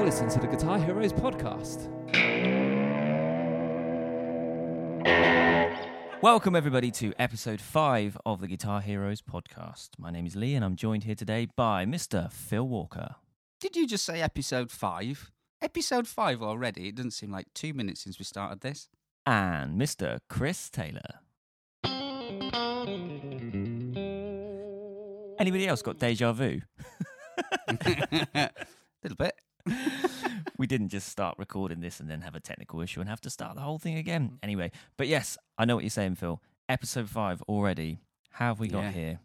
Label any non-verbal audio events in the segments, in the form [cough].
You're listening to the Guitar Heroes podcast. Welcome, everybody, to episode five of the Guitar Heroes podcast. My name is Lee, and I'm joined here today by Mr. Phil Walker. Did you just say episode five? Episode five already? It doesn't seem like two minutes since we started this. And Mr. Chris Taylor. Anybody else got deja vu? A [laughs] [laughs] little bit. [laughs] we didn't just start recording this and then have a technical issue and have to start the whole thing again. Mm. Anyway, but yes, I know what you're saying, Phil. Episode five already. How have we got Yeah. here?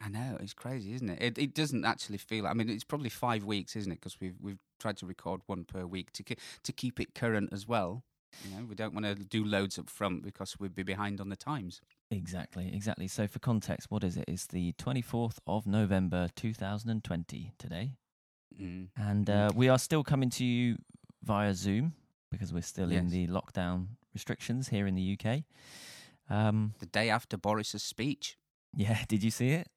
I know it's crazy, isn't it? It, it doesn't actually feel. I mean, it's probably five weeks, isn't it? Because we've we've tried to record one per week to to keep it current as well. You know, we don't want to do loads up front because we'd be behind on the times. Exactly, exactly. So, for context, what is it? It's the 24th of November 2020 today. Mm. And uh, we are still coming to you via Zoom because we're still in the lockdown restrictions here in the UK. Um, The day after Boris's speech, yeah, [laughs] did you see it?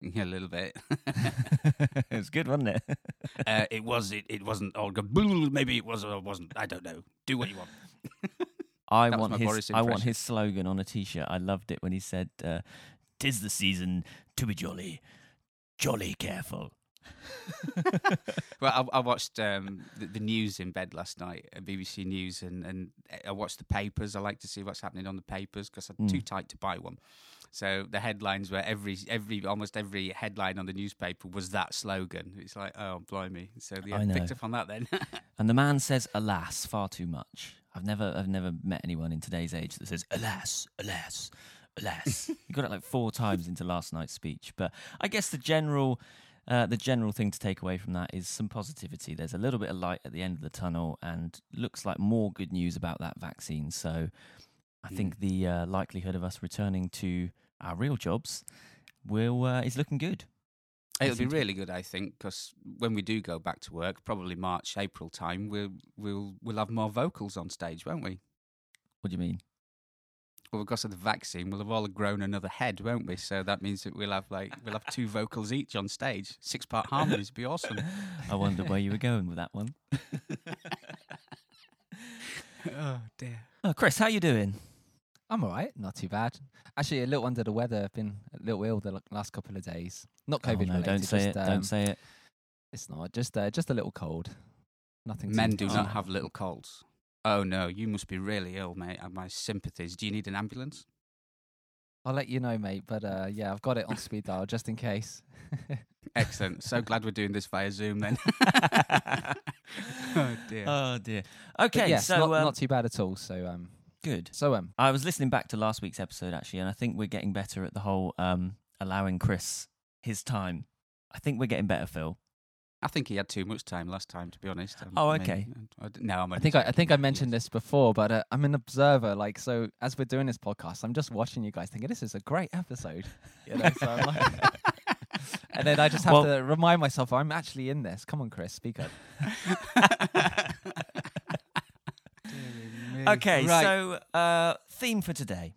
yeah, a little bit. [laughs] it was good, wasn't it? [laughs] uh, it was. It, it wasn't all good. Maybe it was or wasn't. I don't know. Do what you want. I That want his. I want his slogan on a T-shirt. I loved it when he said, uh, "Tis the season to be jolly, jolly careful." [laughs] Well, I, I watched um, the, the news in bed last night, uh, BBC News, and, and I watched the papers. I like to see what's happening on the papers because I'm too Mm. tight to buy one. So the headlines were every every almost every headline on the newspaper was that slogan. It's like, oh blimey! So yeah, I know. picked up on that then. [laughs] And the man says, "Alas, far too much." I've never, I've never met anyone in today's age that says, "Alas, alas, alas." [laughs] you got it like four times into last night's speech, but I guess the general, uh, the general thing to take away from that is some positivity. There's a little bit of light at the end of the tunnel, and looks like more good news about that vaccine. So, I think the uh, likelihood of us returning to our real jobs will uh, is looking good. It'll be really good, I think, because when we do go back to work, probably March, April time, we'll we'll we'll have more vocals on stage, won't we? What do you mean? Well, because of the vaccine, we'll have all grown another head, won't we? So that means that we'll have like we'll have two vocals each on stage. Six part harmonies would be awesome. I wonder where you were going with that one. [laughs] oh dear. Oh, Chris, how you doing? I'm all right, not too bad. Actually, a little under the weather. I've been a little ill the last couple of days. Not COVID oh, no, related. don't say just, it. Um, don't say it. It's not just uh, just a little cold. Nothing. Men do not have little colds. Oh no, you must be really ill, mate. My sympathies. Do you need an ambulance? I'll let you know, mate. But uh, yeah, I've got it on speed dial just in case. [laughs] Excellent. so glad we're doing this via Zoom then. oh dear. Oh dear. Okay, yes, so not, um, not too bad at all. So um, good. so um, I was listening back to last week's episode actually, and I think we're getting better at the whole um, allowing Chris his time. I think we're getting better, Phil. I think he had too much time last time, to be honest. Um, Oh, I mean, okay. I d- no, I'm I think I, I think I mentioned Yes. this before, but uh, I'm an observer. Like, so as we're doing this podcast, I'm just watching you guys, thinking this is a great episode. You know, so I'm like, [laughs] and then I just have Well- to remind myself I'm actually in this. Come on, Chris, speak up. [laughs] Okay, Right. so uh, theme for today.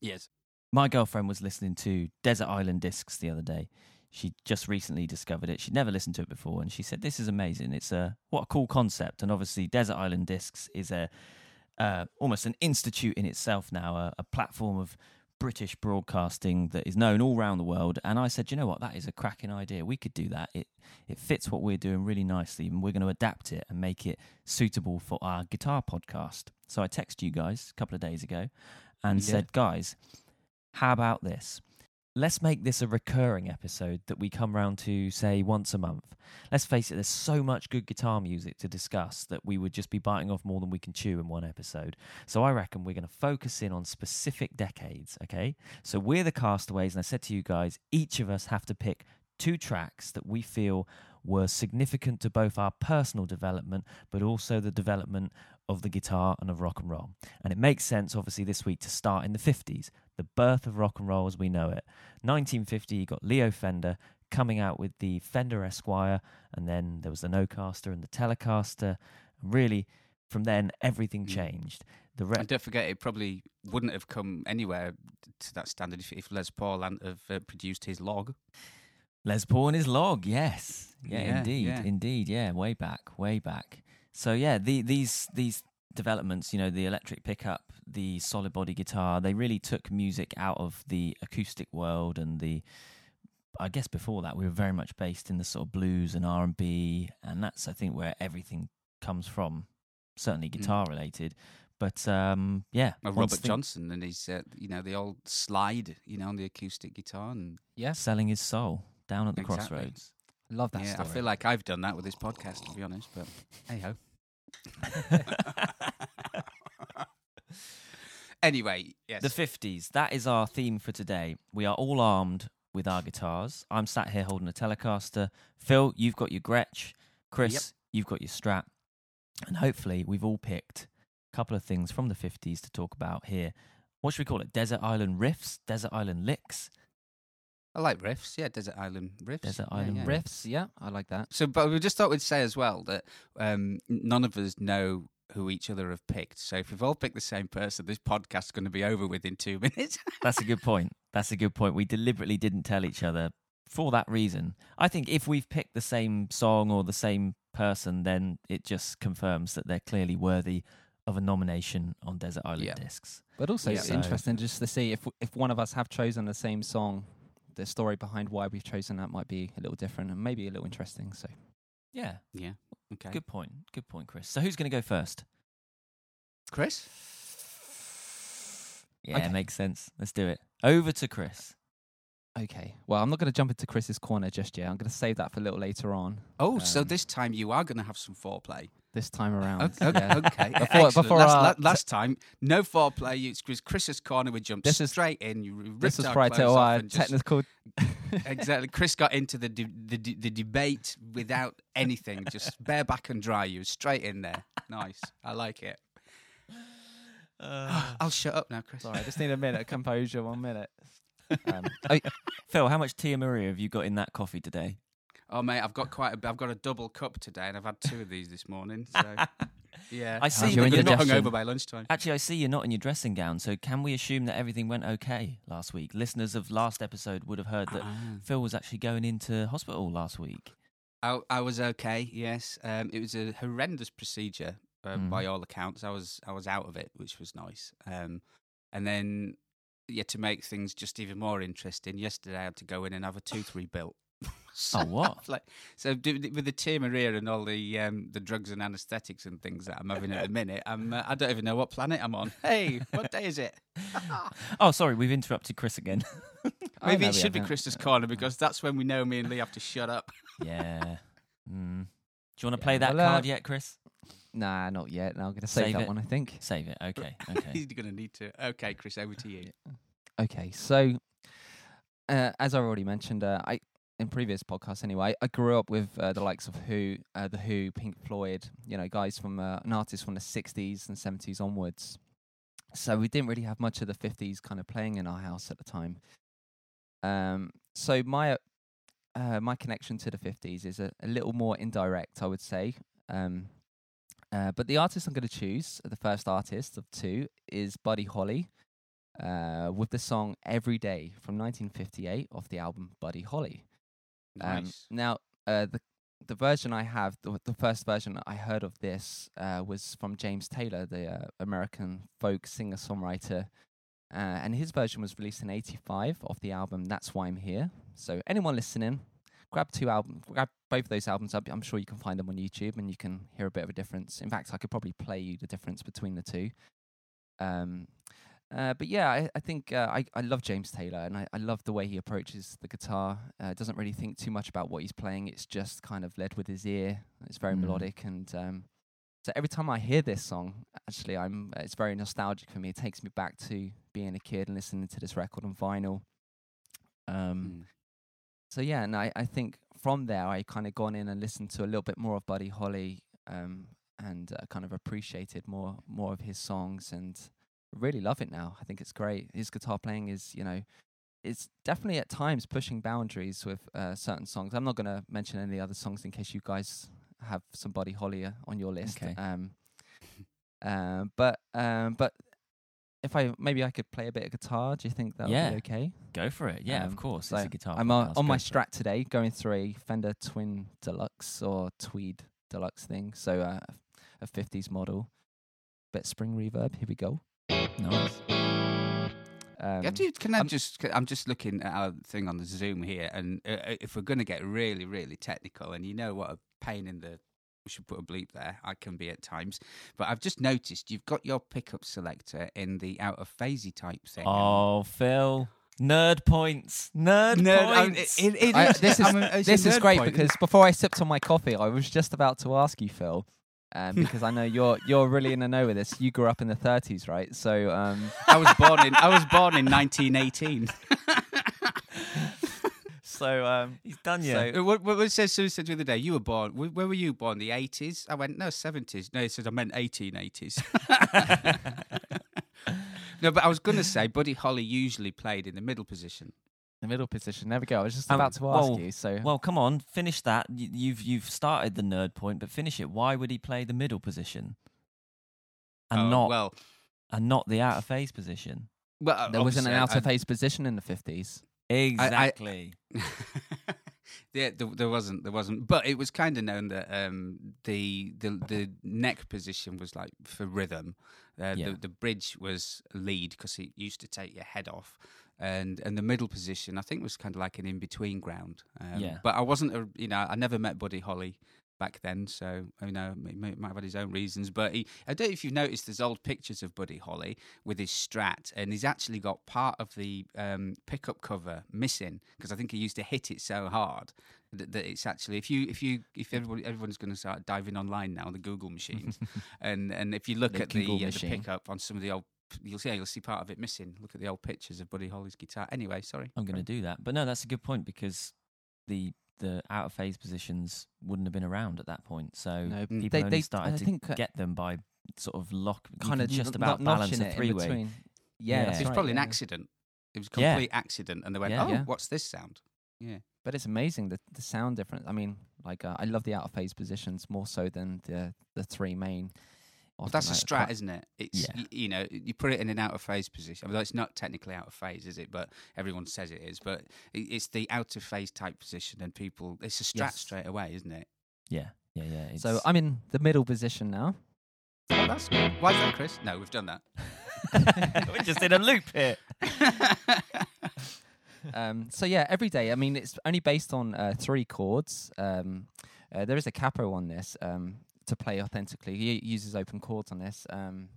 yes. My girlfriend was listening to Desert Island Discs the other day. She just recently discovered it. She'd never listened to it before, and she said, "This is amazing. It's a what a cool concept." And obviously, Desert Island Discs is a uh, almost an institute in itself now, a, a platform of British broadcasting that is known all around the world. And I said, "You know what? That is a cracking idea. We could do that. It it fits what we're doing really nicely, and we're going to adapt it and make it suitable for our guitar podcast." So I texted you guys a couple of days ago and Yeah. said, "Guys." How about this? Let's make this a recurring episode that we come round to, say, once a month. Let's face it, there's so much good guitar music to discuss that we would just be biting off more than we can chew in one episode. So I reckon we're going to focus in on specific decades, okay? So we're the castaways, and I said to you guys, each of us have to pick two tracks that we feel were significant to both our personal development, but also the development of the guitar and of rock and roll. And it makes sense, obviously, this week to start in the 50s, the birth of rock and roll as we know it. 1950, you got Leo Fender coming out with the Fender Esquire, and then there was the Nocaster and the Telecaster. Really, from then, everything Mm. changed. The re- And don't forget, it probably wouldn't have come anywhere to that standard if, if Les Paul hadn't have uh, produced his log. Les Paul and his log, yes. Yeah, Yeah, indeed, yeah. indeed. Yeah, way back, way back. So yeah, the, these these developments, you know, the electric pickup, the solid body guitar, they really took music out of the acoustic world and the. I guess before that we were very much based in the sort of blues and R and B, and that's I think where everything comes from. Certainly guitar related, but um, yeah, Well, Robert thing- Johnson and his, uh, you know, the old slide, you know, on the acoustic guitar, and Yeah, selling his soul down at the Exactly. crossroads. love that yeah, story. I feel like I've done that with this podcast, to be honest. But hey ho. Anyway, yes, The 50s, that is our theme for today. We are all armed with our guitars. I'm sat here holding a Telecaster. Phil, you've got your Gretsch. Chris, Yep. you've got your Strat. And hopefully, we've all picked a couple of things from the 50s to talk about here. What should we call it? Desert Island Riffs? Desert Island Licks? I like riffs. Yeah, Desert Island riffs. Desert Yeah, Island yeah. riffs. Yeah, I like that. So, but we just thought we'd say as well that um, none of us know who each other have picked. So if we've all picked the same person, this podcast's going to be over within two [laughs] minutes. That's a good point. That's a good point. We deliberately didn't tell each other for that reason. I think if we've picked the same song or the same person, then it just confirms that they're clearly worthy of a nomination on Desert Island Yeah. Discs. But also, Yeah. it's So- interesting just to see if if one of us have chosen the same song, the story behind why we've chosen that might be a little different and maybe a little interesting. So Yeah, yeah. Okay. good point. Good point, Chris. So who's going to go first? Chris? Yeah, Okay. makes sense. Let's do it. Over to Chris. okay, well, I'm not going to jump into Chris's corner just yet. I'm going to save that for a little later on. Oh, so Um, this time you are going to have some foreplay. This time around. Okay. Yeah. okay. [laughs] Before- before last, our- la- last time, no foreplay. You- It was Chris's corner. We jumped This is- straight in. You ripped This was our prior to clothes off our and just- technical. [laughs] exactly. Chris got into the, de- the de- the debate without anything, just [laughs] bareback and dry. You straight in there. Nice. I like it. [sighs] I'll shut up now, Chris. Sorry, I just need a minute of composure. One minute. Um, oh, Phil, how much Tia Maria have you got in that coffee today? Oh mate, I've got quite. A, I've got a double cup today, and I've had two of these this morning. So [laughs] yeah, I see your I'm you're not hungover by lunchtime. Actually, I see you're not in your dressing gown, so can we assume that everything went okay last week? Listeners of last episode would have heard that Ah. Phil was actually going into hospital last week. I, I was okay. Yes, um, it was a horrendous procedure uh, Mm. by all accounts. I was I was out of it, which was nice. Um, and then yeah, to make things just even more interesting, yesterday I had to go in and have a tooth rebuilt. So, Oh, [laughs] what? like, so do, with the Tia Maria and all the um, the drugs and anaesthetics and things that I'm having at the minute, I'm uh, I don't even know what planet I'm on. Hey, [laughs] what day is it? [laughs] Oh, sorry, we've interrupted Chris again. Oh, Maybe no, it should be haven't. Chris's corner because that's when we know me and Lee have to shut up. yeah. Mm. Do you want to Yeah, play that well, uh, card yet, Chris? Nah, not yet. No, I'm going to save, Save that it. one. I think. Save it. Okay. Okay. He's going to need to. Okay, Chris, over to you. Okay, so uh, as I already mentioned, uh, I in previous podcasts anyway, I grew up with uh, the likes of Who, uh, the Who, Pink Floyd, you know, guys from uh, an artist from the '60s and '70s onwards. So we didn't really have much of the '50s kind of playing in our house at the time. Um, so my uh, my connection to the '50s is a, a little more indirect, I would say. Um, uh, but the artist I'm going to choose, the first artist of two, is Buddy Holly uh, with the song Every Day from 1958 off the album Buddy Holly. Um, now, uh, the the version I have, the, the first version I heard of this uh, was from James Taylor, the uh, American folk singer songwriter, uh, and his version was released in '85 off the album That's Why I'm Here. So anyone listening, grab two albums, grab both of those albums up. I'm sure you can find them on YouTube, and you can hear a bit of a difference. In fact, I could probably play you the difference between the two. Um, uh, but yeah, I, I think uh, I, I love James Taylor and I, I love the way he approaches the guitar. Uh, doesn't really think too much about what he's playing. It's just kind of led with his ear. It's very Mm. melodic and um, so every time I hear this song, actually, I'm it's very nostalgic for me. It takes me back to being a kid and listening to this record on vinyl. Um, Mm. so yeah, and I, I think from there I kind of gone in and listened to a little bit more of Buddy Holly, um, and uh, kind of appreciated more more of his songs and really love it now. I think it's great. His guitar playing is, you know, it's definitely at times pushing boundaries with uh, certain songs. I'm not going to mention any other songs in case you guys have some Buddy Holly uh, on your list. Okay. Um, um, [laughs] but um, but if I maybe I could play a bit of guitar, do you think that would Yeah. be okay? Go for it. Yeah, Um, of course. so it's a guitar. I'm podcast, on my. Strat today, going through a Fender Twin Deluxe or Tweed Deluxe thing. So uh, a 50s model, bit spring reverb. Here we go. Nice. Um, Yeah, dude, can I I'm- just? c- I'm just looking at our thing on the Zoom here, and uh, uh, if we're going to get really, really technical, and you know what a pain in the we should put a bleep there. I can be at times, but I've just noticed you've got your pickup selector in the out of phasey type thing. Oh, Phil. Nerd points. Nerd, No, I- points. it- it I- this is I'm a- it's a this is great point. because before I sipped on my coffee, I was just about to ask you, Phil, um, because I know you're you're really in the know with this. You grew up in the 30s, right? So um, [laughs] I was born in I was born in 1918. [laughs] so um, he's done you. Uh, What, what what says Sue said the other day? You were born. Where were you born? The 80s? I went no 70s. No, he said I meant 1880s. [laughs] no, but I was going to say Buddy Holly usually played in the middle position. The middle position. There we go. I was just Um, about to ask well- you. So well, come on, finish that. Y- You've you've started the nerd point, but finish it. Why would he play the middle position and Oh, not well. and not the out of phase position? Well, uh, there wasn't an obviously, out of phase position in the 50s. Exactly. yeah, [laughs] there, there wasn't, there wasn't, but it was kind of known that um, the the the neck position was like for rhythm. Uh, Yeah. the, the bridge was lead because it used to take your head off, and and the middle position I think was kind of like an in between ground. Um, Yeah. But I wasn't, a, you know, I never met Buddy Holly back then, so you know, he might, have had his own reasons. But he, I don't know if you've noticed, there's old pictures of Buddy Holly with his Strat, and he's actually got part of the um, pickup cover missing because I think he used to hit it so hard that, that it's actually if you if you if everybody everyone's going to start diving online now the Google machines, [laughs] and and if you look The at the, uh, the pickup on some of the old. You'll see. You'll see part of it missing. Look at the old pictures of Buddy Holly's guitar. Anyway, sorry. I'm going to do that. But no, that's a good point because the the out of phase positions wouldn't have been around at that point. So No, people they, only they started I to think uh, get them by sort of lock, kind of just about balance a three way. Yeah, Yeah. that's It was right, probably an accident. It was a Yeah. complete accident, and they went, Yeah. "Oh, Yeah. what's this sound?" Yeah. But it's amazing the the sound difference. I mean, like uh, I love the out of phase positions more so than the the three main. That's a strat, isn't it? It's Yeah. y- you know you put it in an out of phase position. Although it's not technically out of phase, is it? But everyone says it is. But it's the out of phase type position, and people it's a strat Yes. straight away, isn't it? Yeah, yeah, yeah. So I'm in the middle position now. Oh, that's good. Why is that, Chris? No, we've done that. [laughs] We're just in a loop here. [laughs] um, so yeah, every day. I mean, it's only based on uh, three chords. Um, uh, there is a capo on this um, to play authentically. He uses open chords on this. Um,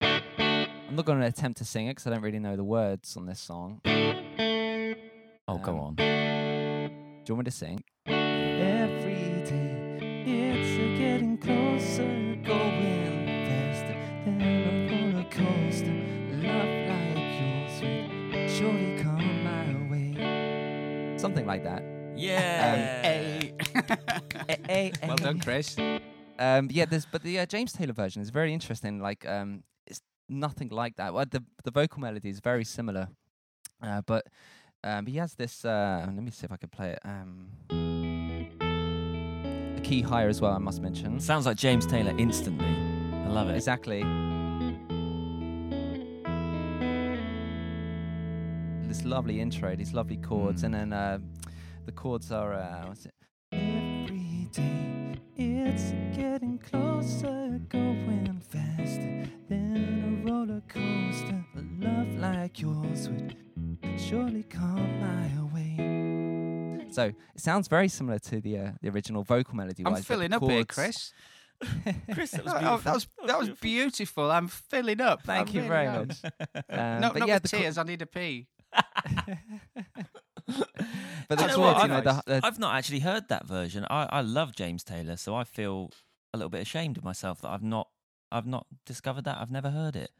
I'm not going to attempt to sing it because I don't really know the words on this song. Oh, go Um, on. Do you want me to sing? Every day, it's a getting closer, going faster than a roller coaster. Love like yours will surely come my way. Something like that. Yeah. Hey. Eh, well done, Chris. Um, yeah, there's but the uh, James Taylor version is very interesting. Like, um, it's nothing like that. Well, the the vocal melody is very similar, uh, but um, he has this. Uh, let me see if I can play it. Um, a key higher as well. I must mention. Sounds like James Taylor instantly. I love it. Exactly. This lovely intro, these lovely chords, and Mm. then uh, the chords are. Uh, what's it? Every day it's getting closer, going faster than a roller coaster. A love like yours would surely come my way. So it sounds very similar to the uh, the original vocal melody. I'm wise, but the filling up here, Chris. [laughs] Chris, that was Oh, that was that was beautiful. I'm filling up. Thank I you very much. [laughs] Um, no, but not yeah, with the cho- tears. I need a pee. [laughs] [laughs] but Do the you know what? chords, you know, I've, the, the I've not actually heard that version. I, I love James Taylor, so I feel a little bit ashamed of myself that I've not I've not discovered that. I've never heard it.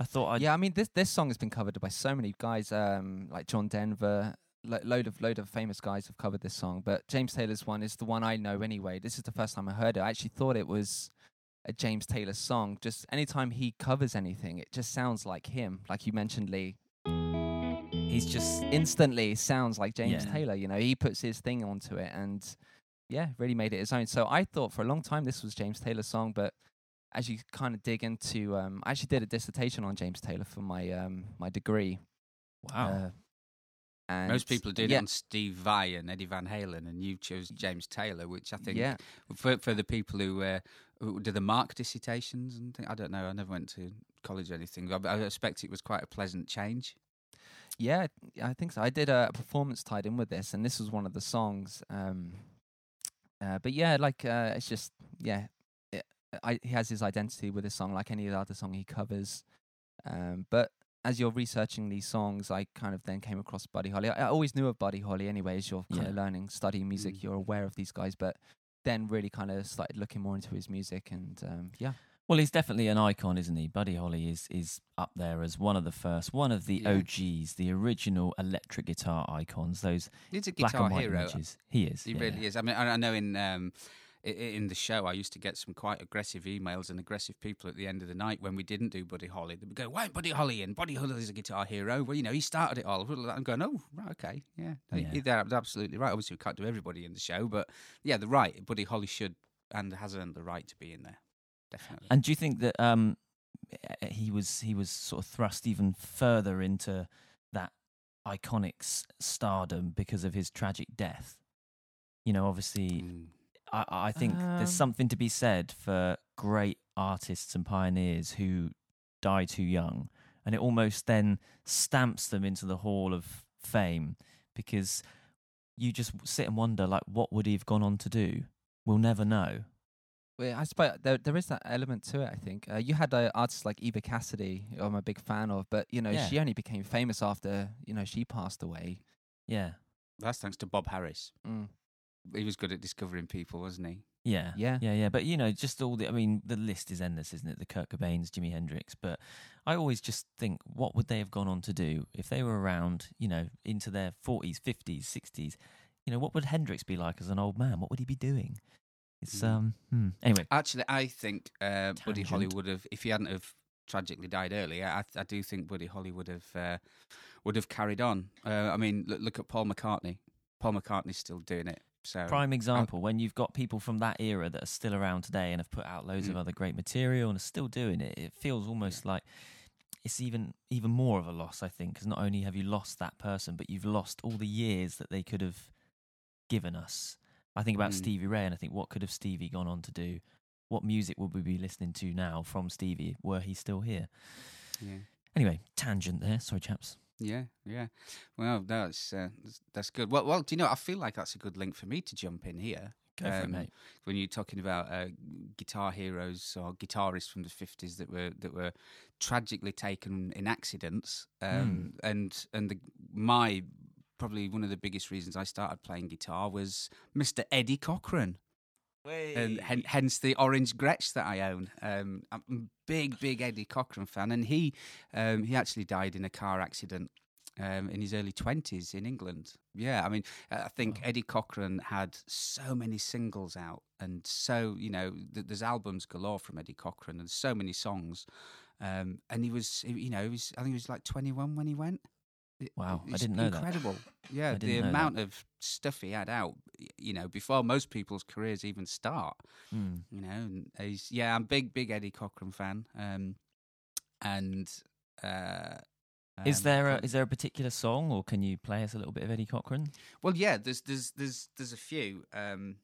I thought I'd yeah, I mean this this song has been covered by so many guys, um, like John Denver. Lo- load of load of famous guys have covered this song, but James Taylor's one is the one I know anyway. This is the first time I heard it. I actually thought it was a James Taylor song. Just anytime he covers anything, it just sounds like him. Like you mentioned, Lee, he's just instantly sounds like James Yeah. Taylor. You know, he puts his thing onto it, and yeah, really made it his own. So I thought for a long time this was James Taylor's song, but as you kind of dig into, um, I actually did a dissertation on James Taylor for my um, my degree. Wow. Uh, and Most people did yeah, it on Steve Vai and Eddie Van Halen, and you chose James Taylor, which I think Yeah, for for the people who uh, who did the mark dissertations and thing, I don't know. I never went to college or anything. but I expect it was quite a pleasant change. Yeah, I think so. I did a performance tied in with this, and this was one of the songs. Um, uh, but yeah, like uh, it's just yeah, it, I, he has his identity with his song, like any other song he covers. Um, but as you're researching these songs, I kind of then came across Buddy Holly. I, I always knew of Buddy Holly anyway. As you're kind Yeah. of learning, studying music, Mm. you're aware of these guys. But then really kind of started looking more into his music, and um, yeah, Well, he's definitely an icon, isn't he? Buddy Holly is is up there as one of the first, one of the Yeah. OGs, the original electric guitar icons. Those He's a black guitar and white hero. images. He is. He yeah. really is. I mean, I, I know in um, in the show, I used to get some quite aggressive emails and aggressive people at the end of the night when we didn't do Buddy Holly. They would go, "Why Buddy Holly?" And Buddy Holly is a guitar hero. Well, you know, he started it all. I'm going, "Oh, right, okay, yeah, Yeah. They're absolutely right." Obviously, we can't do everybody in the show, but yeah, they're right. Buddy Holly should and has earned the right to be in there. Definitely. And do you think that um, eh, he was he was sort of thrust even further into that iconic s- stardom because of his tragic death? You know, obviously, Mm. I, I think Um, there's something to be said for great artists and pioneers who die too young, and it almost then stamps them into the Hall of Fame because you just sit and wonder, like, what would he have gone on to do? We'll never know. Well, I suppose there there is that element to it. I think uh, you had uh, artists like Eva Cassidy, who I'm a big fan of, but you know Yeah. she only became famous after you know she passed away. Yeah, That's thanks to Bob Harris. Mm. He was good at discovering people, wasn't he? yeah, Yeah. yeah, yeah. But you know, just all the. I mean, the list is endless, isn't it? The Kurt Cobains, Jimi Hendrix. But I always just think, what would they have gone on to do if they were around? You know, into their forties, fifties, sixties. You know, what would Hendrix be like as an old man? What would he be doing? It's Mm. um. Hmm. Anyway, Actually, I think uh, Buddy Holly would have, if he hadn't have tragically died early, I, I do think Buddy Holly would have uh, would have carried on. Uh, I mean, look, look at Paul McCartney. Paul McCartney's still doing it. So prime example when you've got people from that era that are still around today and have put out loads of Mm. other great material and are still doing it. It feels almost like it's even even more of a loss, I think, because not only have you lost that person, but you've lost all the years that they could have given us. I think about Mm. Stevie Ray and I think what could have Stevie gone on to do? What music would we be listening to now from Stevie were he still here? yeah, Anyway, tangent there. Sorry, chaps. yeah, yeah. Well, that's uh, that's- that's good. Well, well, do you know? I feel like that's a good link for me to jump in here. Go for it, Um, mate. when you're talking about uh, guitar heroes or guitarists from the 50s that were that were tragically taken in accidents um, and and the, my probably one of the biggest reasons I started playing guitar was Mr. Eddie Cochran and hen- hence the orange Gretsch that I own. Um, I'm a big, big Eddie Cochran fan, and he um, he actually died in a car accident um, in his early twenties in England. Yeah, I mean, I think Wow. Eddie Cochran had so many singles out, and so you know, th- there's albums galore from Eddie Cochran, and so many songs. Um, and he was, you know, he was I think he was like 21 when he went. Wow, I didn't know that. incredible. Yeah, the didn't that. amount of stuff he had out, you know, before most people's careers even start. Hmm. You know, and he's yeah, I'm big, big Eddie Cochran fan. Um, and uh, Is um, there a is there a particular song, or can you play us a little bit of Eddie Cochran? well, yeah, there's there's there's there's a few. Um,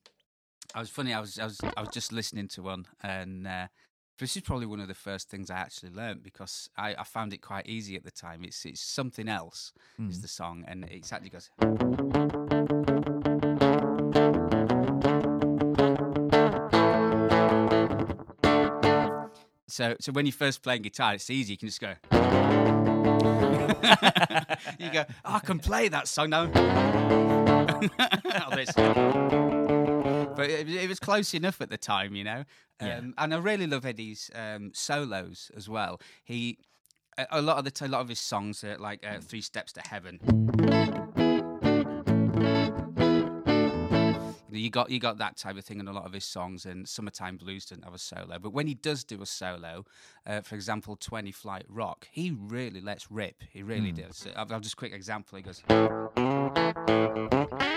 I was funny. I was I was I was just listening to one, and uh, this is probably one of the first things I actually learnt because I, I found it quite easy at the time. It's it's something else Hmm. is the song, and it actually goes. So, so when you're first playing guitar, it's easy. You can just go. [laughs] you go. Oh, I can play that song now. [laughs] But it, it was close enough at the time, you know. Um, Yeah. And I really love Eddie's um, solos as well. He a, lot of the t- a lot of his songs are like uh, Three Steps to Heaven. You know, You got you got that type of thing in a lot of his songs, and Summertime Blues didn't have a solo. But when he does do a solo, uh, for example, Twenty Flight Rock, he really lets rip. He really Hmm. does. I'll, I'll just quick example. He goes. [laughs]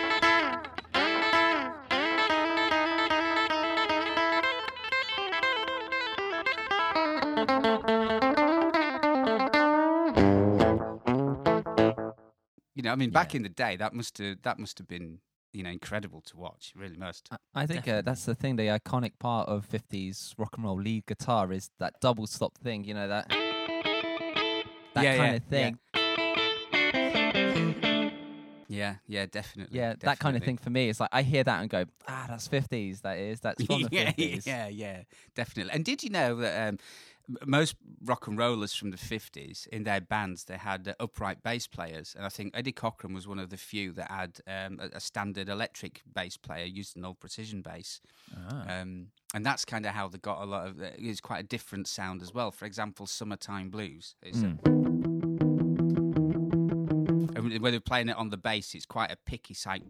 You know, I mean, back Yeah. in the day, that must have that must have been you know incredible to watch. It really must. I- I think uh, that's the thing. The iconic part of '50s rock and roll lead guitar is that double stop thing. You know that that Yeah, kind yeah, of thing. Yeah, yeah, definitely. Yeah, that kind of thing for me. It's like I hear that and go, ah, that's '50s. That is. That's from [laughs] the yeah, '50s. yeah, yeah, definitely. And did you know that um, most rock and rollers from the fifties in their bands they had uh, upright bass players, and I think Eddie Cochran was one of the few that had um, a, a standard electric bass player used an old precision bass, Ah. um, and that's kind of how they got a lot of. Uh, it's quite a different sound as well. For example, "Summertime Blues." Is, Mm. and when they're playing it on the bass, it's quite a picky side.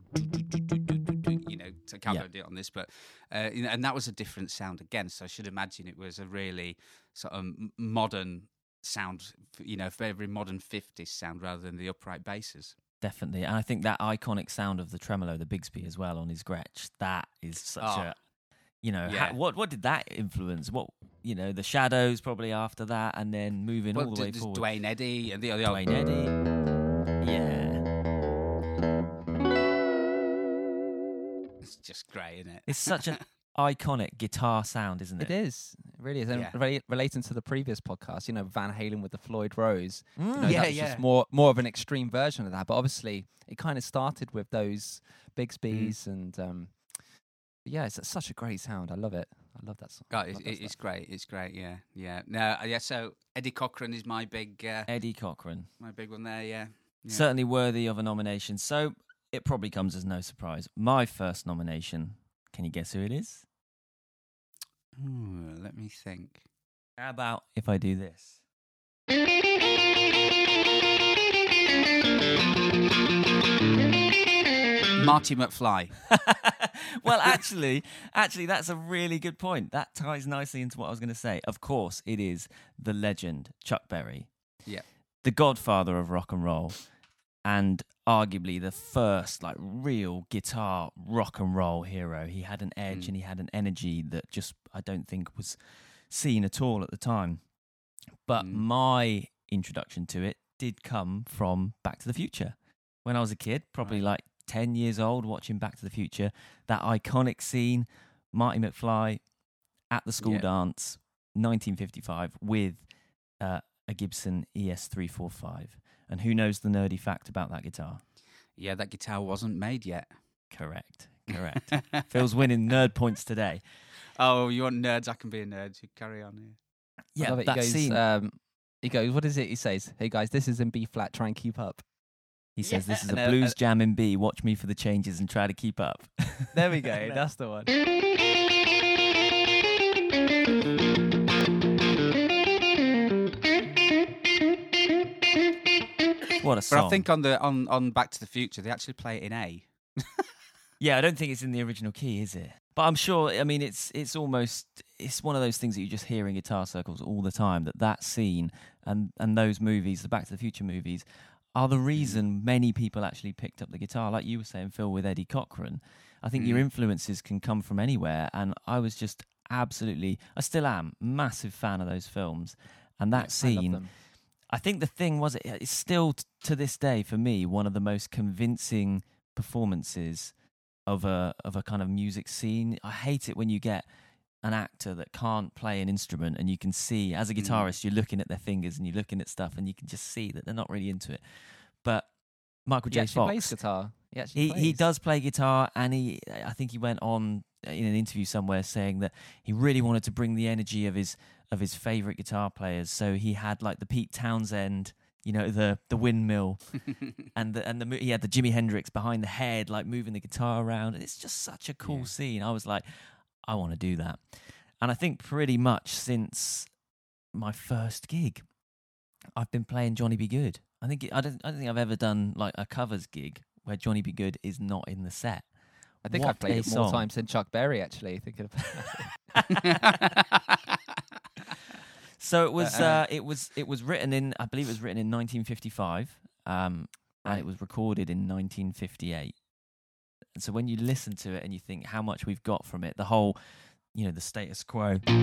You know, I can't Yeah. do it on this, but uh, you know, and that was a different sound again. So I should imagine it was a really sort of modern sound. You know, very, modern '50s sound rather than the upright basses. Definitely. And I think that iconic sound of the tremolo, the Bigsby as well on his Gretsch, that is such Oh. a you know, Yeah. ha- what what did that influence? What you know, the shadows probably after that and then moving well, all the d- way forward. Duane Eddy and the other Duane Eddy. Just great, isn't it? It's such an [laughs] iconic guitar sound, isn't It it? is. It really is. And Yeah. rela- relating to the previous podcast, you know, Van Halen with the Floyd Rose. You know, Mm. Yeah, that yeah. just more more of an extreme version of that. But obviously, it kind of started with those Bigsby's and um, yeah, it's such a great sound. I love it. I love that song. God, Love it's, that it's great. It's great. Yeah, yeah. No, uh, yeah. So Eddie Cochran is my big, uh, Eddie Cochran. my big one there. Yeah. yeah. Certainly worthy of a nomination. So it probably comes as no surprise. My first nomination. Can you guess who it is? Ooh, let me think. How about if I do this? Marty McFly. [laughs] well, actually, actually, that's a really good point. That ties nicely into what I was going to say. Of course, it is the legend Chuck Berry, Yeah. the godfather of rock and roll, and arguably the first like real guitar rock and roll hero. He had an edge Mm. and he had an energy that just I don't think was seen at all at the time. But Mm. my introduction to it did come from Back to the Future. When I was a kid, probably like 10 years old, watching Back to the Future, that iconic scene, Marty McFly at the school Yeah. dance, 1955, with uh, a Gibson ES345. And who knows the nerdy fact about that guitar? Yeah, that guitar wasn't made yet. Correct. Correct. [laughs] Phil's winning nerd points today. Oh, you want nerds? I can be a nerd. You carry on here. Yeah, love it. that he goes, scene. Um, he goes, what is it? He says, "Hey guys, this is in B flat. Try and keep up." he says, This is And, a blues uh, jam in B. Watch me for the changes and try to keep up. There we go. [laughs] That's the one. [laughs] what a song. But I think on the on on Back to the Future, they actually play it in A. [laughs] Yeah, I don't think it's in the original key, is it? But I'm sure. I mean, it's it's almost it's one of those things that you just hear in guitar circles all the time. That that scene and and those movies, the Back to the Future movies, are the reason many people actually picked up the guitar. Like you were saying, Phil, with Eddie Cochran. I think your Mm. influences can come from anywhere, and I was just absolutely, I still am, massive fan of those films. And that scene. I think the thing was, it's still t- to this day for me one of the most convincing performances of a of a kind of music scene. I hate it when you get an actor that can't play an instrument and you can see as a Mm. guitarist you're looking at their fingers and you're looking at stuff and you can just see that they're not really into it. But Michael J. actually plays Fox, guitar. He actually he he does play guitar and he I think he went on in an interview somewhere saying that he really wanted to bring the energy of his of his favorite guitar players. So he had like the Pete Townshend, you know, the the windmill [laughs] and the and the he had the Jimi Hendrix behind the head, like moving the guitar around. And it's just such a cool Yeah. scene. I was like, I want to do that. And I think pretty much since my first gig, I've been playing Johnny B. Goode. I think it, I don't I don't think I've ever done like a covers gig where Johnny B. Goode is not in the set. I think What I've played it more song. times than Chuck Berry. Actually, thinking [laughs] about So it was Uh, uh, it was it was written in I believe it was written in 1955, um, and it was recorded in 1958. And so when you listen to it and you think how much we've got from it, the whole, you know, the status quo, Yeah,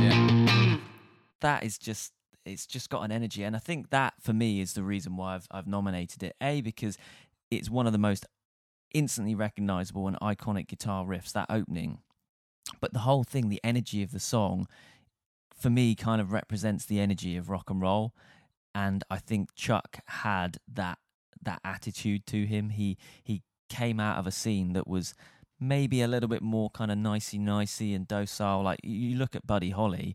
yeah. that is just it's just got an energy and i think that for me is the reason why i've, I've nominated it a because it's one of the most instantly recognizable and iconic guitar riffs that opening. But the whole thing the energy of the song for me kind of represents the energy of rock and roll. And i think chuck had that that attitude to him. He he came out of a scene that was maybe a little bit more kind of nicey nicey and docile. Like you look at buddy holly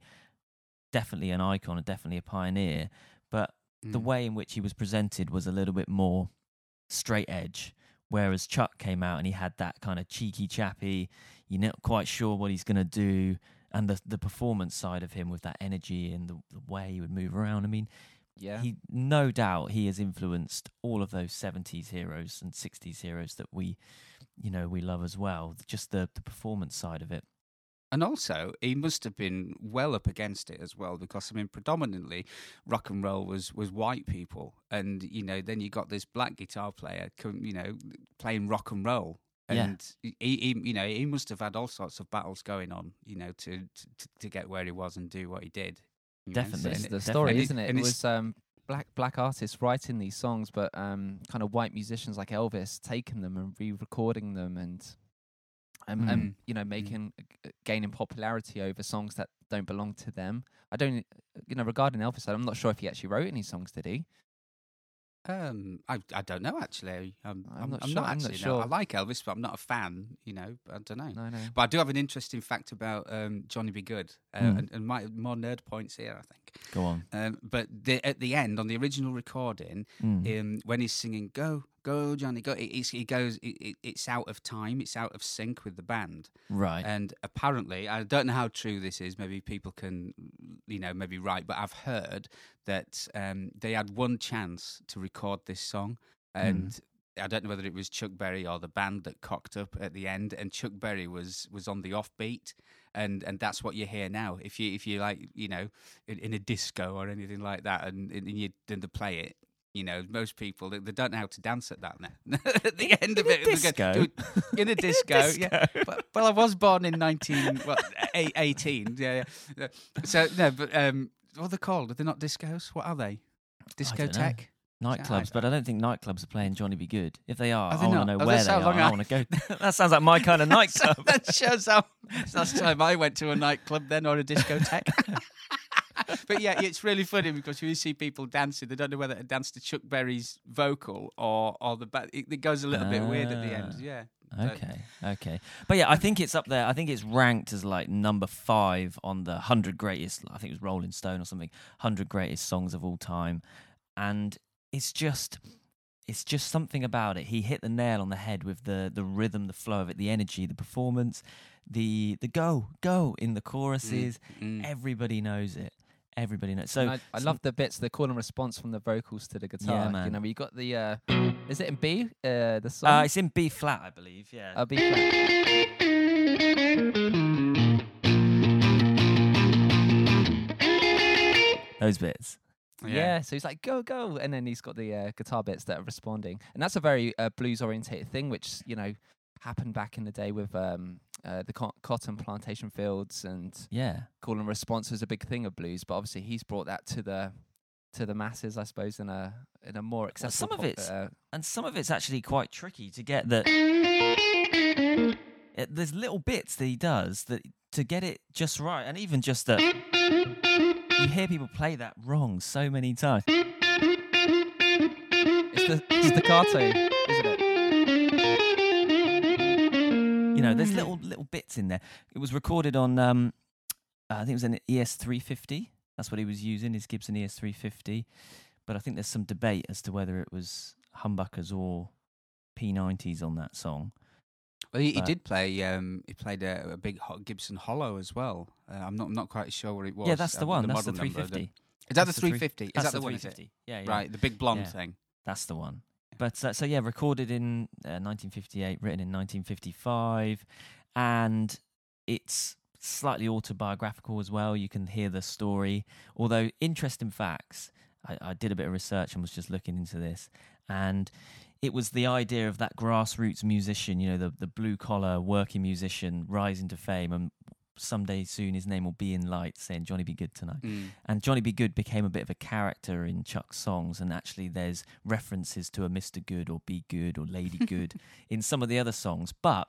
definitely an icon and definitely a pioneer, but the Mm. way in which he was presented was a little bit more straight edge. Whereas Chuck came out and he had that kind of cheeky chappy, you're not quite sure what he's going to do, and the the performance side of him with that energy and the, the way he would move around. I mean, Yeah. he no doubt he has influenced all of those 70s heroes and 60s heroes that we, you know, we love as well. Just the the performance side of it. And also, he must have been well up against it as well, because I mean, predominantly, rock and roll was was white people, and you know, then you got this black guitar player, you know, playing rock and roll, Yeah. and he, he, you know, he must have had all sorts of battles going on, you know, to to, to get where he was and do what he did. you know, so- Definitely. It's the it- story, and isn't it? and It was um, black black artists writing these songs, but um, kind of white musicians like Elvis taking them and re-recording them and and, and Mm. you know making uh, gaining popularity over songs that don't belong to them. I don't, you know, regarding Elvis, I'm not sure if he actually wrote any songs. Did he? Um, I I don't know actually. I'm, I'm I'm, not I'm sure- not I'm not actually. no. I like Elvis, but I'm not a fan. You know, I don't know. No, no. But I do have an interesting fact about um, Johnny B. Goode, uh, Mm. and, and my, more nerd points here, I think. Go on. Um, but the, at the end, on the original recording, Mm. um, when he's singing "Go, Go, Johnny, Go," it, it's, he goes, it, it, it's out of time, it's out of sync with the band, Right. and apparently, I don't know how true this is. Maybe people can, you know, maybe right, but I've heard that um, they had one chance to record this song, and I don't know whether it was Chuck Berry or the band that cocked up at the end, and Chuck Berry was was on the offbeat, and and that's what you hear now. If you if you like, you know, in, in a disco or anything like that, and, and you then to play it. You know, most people they, they don't know how to dance at that now. [laughs] at the end of In a it, disco? "Do it in a [laughs] disco, yeah. But, well, I was born in nineteen, well, eight- eighteen, yeah, yeah. So no, but um, what are they called? Are they not discos? What are they? Discotheque. Nightclubs, but I don't think nightclubs are playing Johnny B. Goode. If they are, Are they I want to know Oh, where they are. I I- want to go. [laughs] that sounds like my kind of nightclub. that shows how last time I went to a nightclub then or a discotheque. [laughs] but yeah, it's really funny because you see people dancing, they don't know whether to dance to Chuck Berry's vocal or or the back. It, it goes a little bit weird at the end. Ah. Yeah. But- Okay, okay, but yeah, I think it's up there. I think it's ranked as like number five on the hundred greatest. I think it was Rolling Stone or something. Hundred greatest songs of all time, and it's just, it's just something about it. He hit the nail on the head with the the rhythm, the flow of it, the energy, the performance, the the go go in the choruses. Mm. Everybody knows it. Everybody knows. So And I, I so- love the bits, the call and response from the vocals to the guitar. Yeah, man. You know, you got the. Uh, is it in B? Uh, the song. Uh, it's in B flat, I believe. Yeah. Uh, B flat. Those bits. Yeah. so he's like, go, go. And then he's got the uh, guitar bits that are responding. And that's a very uh, blues orientated thing, which, you know, happened back in the day with um, uh, the co- cotton plantation fields and Yeah. call and response was a big thing of blues. But obviously, he's brought that to the to the masses, I suppose, in a in a more accessible. some of it's- uh, and some of it's actually quite tricky to get that. It, there's little bits that he does that to get it just right, and even just that you hear people play that wrong so many times. it's the staccato, You know, there's little little bits in there. It was recorded on, um, uh, I think it was an ES350. That's what he was using, his Gibson ES350. But I think there's some debate as to whether it was humbuckers or P90s on that song. Well, he, he did play. Um, he played a, a big Gibson Hollow as well. Uh, I'm not I'm not quite sure what it was. yeah, that's the um, one. That's the model number. 350. Is that the That's the 350? Is that the the one? is it? 350. Yeah, yeah. Right, the big blonde Yeah. thing. That's the one. But uh, so yeah, recorded in uh, 1958, written in 1955, and it's slightly autobiographical as well. You can hear the story. Although interesting facts, I, I did a bit of research and was just looking into this, and it was the idea of that grassroots musician, you know, the the blue collar working musician rising to fame and someday soon his name will be in lights saying Johnny B. Goode tonight. Mm. And Johnny B. Goode became a bit of a character in Chuck's songs, and actually there's references to a Mr. Good or Be Good or Lady [laughs] Good in some of the other songs. But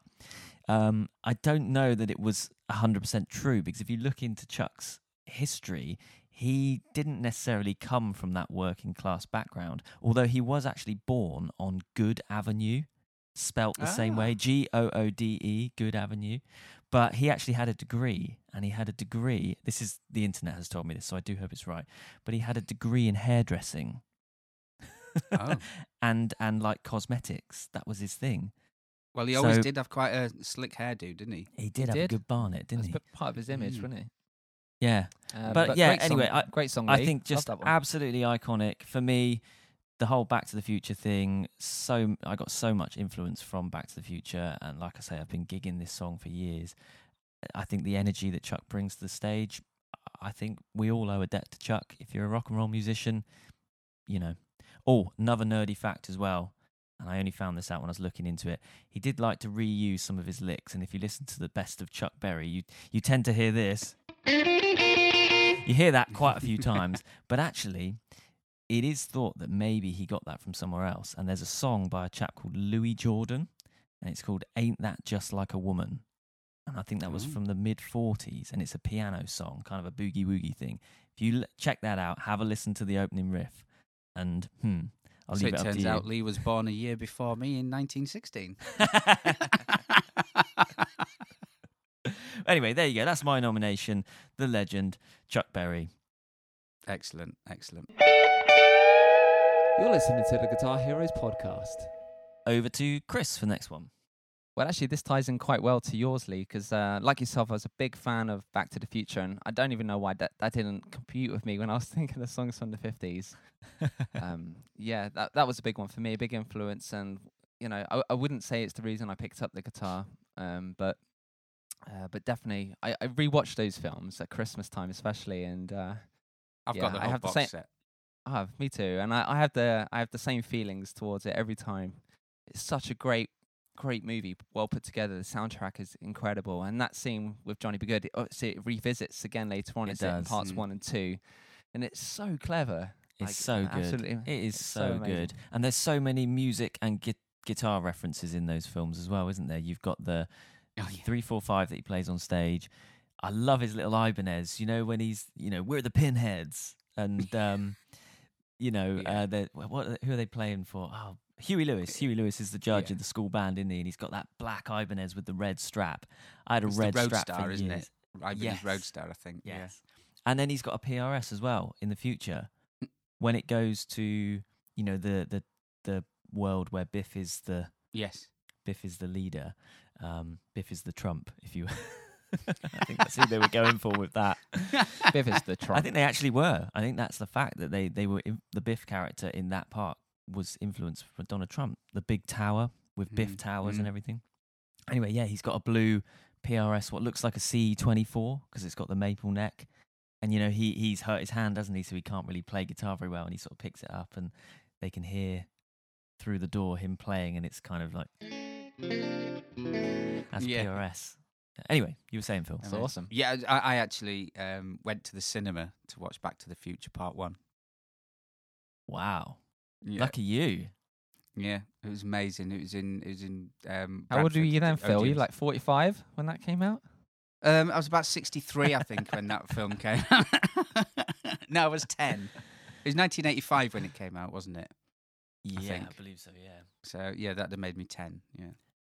um, I don't know that it was 100% true because if you look into Chuck's history, he didn't necessarily come from that working class background, although he was actually born on Goode Avenue, spelt the same way Ah. G O O D E, Goode Avenue. But he actually had a degree, and he had a degree. This is the internet has told me this, so I do hope it's right. But he had a degree in hairdressing Oh. [laughs] and and like cosmetics. That was his thing. Well, he always So- did have quite a slick hairdo, didn't he? He did have did. a good barnet, didn't That's he? part of his image, Mm. wasn't it? Yeah. Uh, But yeah, great song- anyway, I- great song. I Lee. think just absolutely iconic for me. The whole Back to the Future thing. So I got so much influence from Back to the Future, and like I say, I've been gigging this song for years. I think the energy that Chuck brings to the stage. I think we all owe a debt to Chuck. If you're a rock and roll musician, you know. Oh, another nerdy fact as well. And I only found this out when I was looking into it. He did like to reuse some of his licks, and if you listen to the best of Chuck Berry, you you tend to hear this. You hear that quite a few times, [laughs] but actually, it is thought that maybe he got that from somewhere else. And there's a song by a chap called Louis Jordan, and it's called Ain't That Just Like a Woman? And I think that was Oh. from the mid 40s, and it's a piano song, kind of a boogie woogie thing. If you l- check that out, have a listen to the opening riff, and hmm, I'll so leave it it, up turns to you. out Lee was born a year before me in 1916. [laughs] anyway, there you go. That's my nomination. The legend, Chuck Berry. excellent, excellent. You're listening to the Guitar Heroes podcast. Over to Chris for the next one. Well, actually, this ties in quite well to yours, Lee, because uh, like yourself, I was a big fan of Back to the Future, and I don't even know why that, that didn't compute with me when I was [laughs] thinking of songs from the 50s. [laughs] um, yeah, that, that was a big one for me, a big influence. And, you know, I, I wouldn't say it's the reason I picked up the guitar, um, but uh, but definitely, I, I rewatched those films at Christmas time, especially, and uh, I've Yeah, got the I whole have the box same- set. I have, me too. And I, I have the I have the same feelings towards it every time. It's such a great, great movie, well put together. The soundtrack is incredible, and that scene with Johnny B. Goode, it, it revisits again later on. It it's in parts Mm. one and two, and it's so clever. It's Like, so good. absolutely- It is so, so good. And there's so many music and gui- guitar references in those films as well, isn't there? You've got the Oh, yeah. three, four, five that he plays on stage. I love his little Ibanez. You know when he's, you know, we're the Pinheads, and um, you know, Yeah. uh, what, who are they playing for? Oh, Huey Lewis. Huey Lewis is the judge Yeah. of the school band, isn't he? And he's got that black Ibanez with the red strap. I had a It's the red strap Roadstar, for isn't it? years. Ibanez Yes. Roadstar, I think. Yes. And then he's got a PRS as well in the future. when it goes to, you know, the the the world where Biff is the Yes. Biff is the leader. Um, Biff is the Trump, if you [laughs] [laughs] I think that's who they were going for with that. [laughs] Biff is the Trump. I think they actually were. I think that's the fact that they they were the Biff character in that part was influenced from Donald Trump. The big tower with Biff Mm, towers and mm. everything. Anyway, yeah, he's got a blue PRS, what looks like a C24 because it's got the maple neck. And you know he he's hurt his hand, doesn't he? So he can't really play guitar very well. And he sort of picks it up, and they can hear through the door him playing, and it's kind of like that's Yeah. PRS. Anyway, you were saying, Phil. It's awesome. Yeah, I, I actually um, went to the cinema to watch Back to the Future Part One. Wow, Yeah, lucky you. yeah, it was amazing. It was in, it was in. Um, How old were you then, Oh, Phil? Were you James. like 45 when that came out? Um, I was about sixty-three, I think, when that film came. out. [laughs] no, I was ten. It was 1985 when it came out, wasn't it? Yeah, I think. believe so. Yeah. So yeah, that made me ten. Yeah.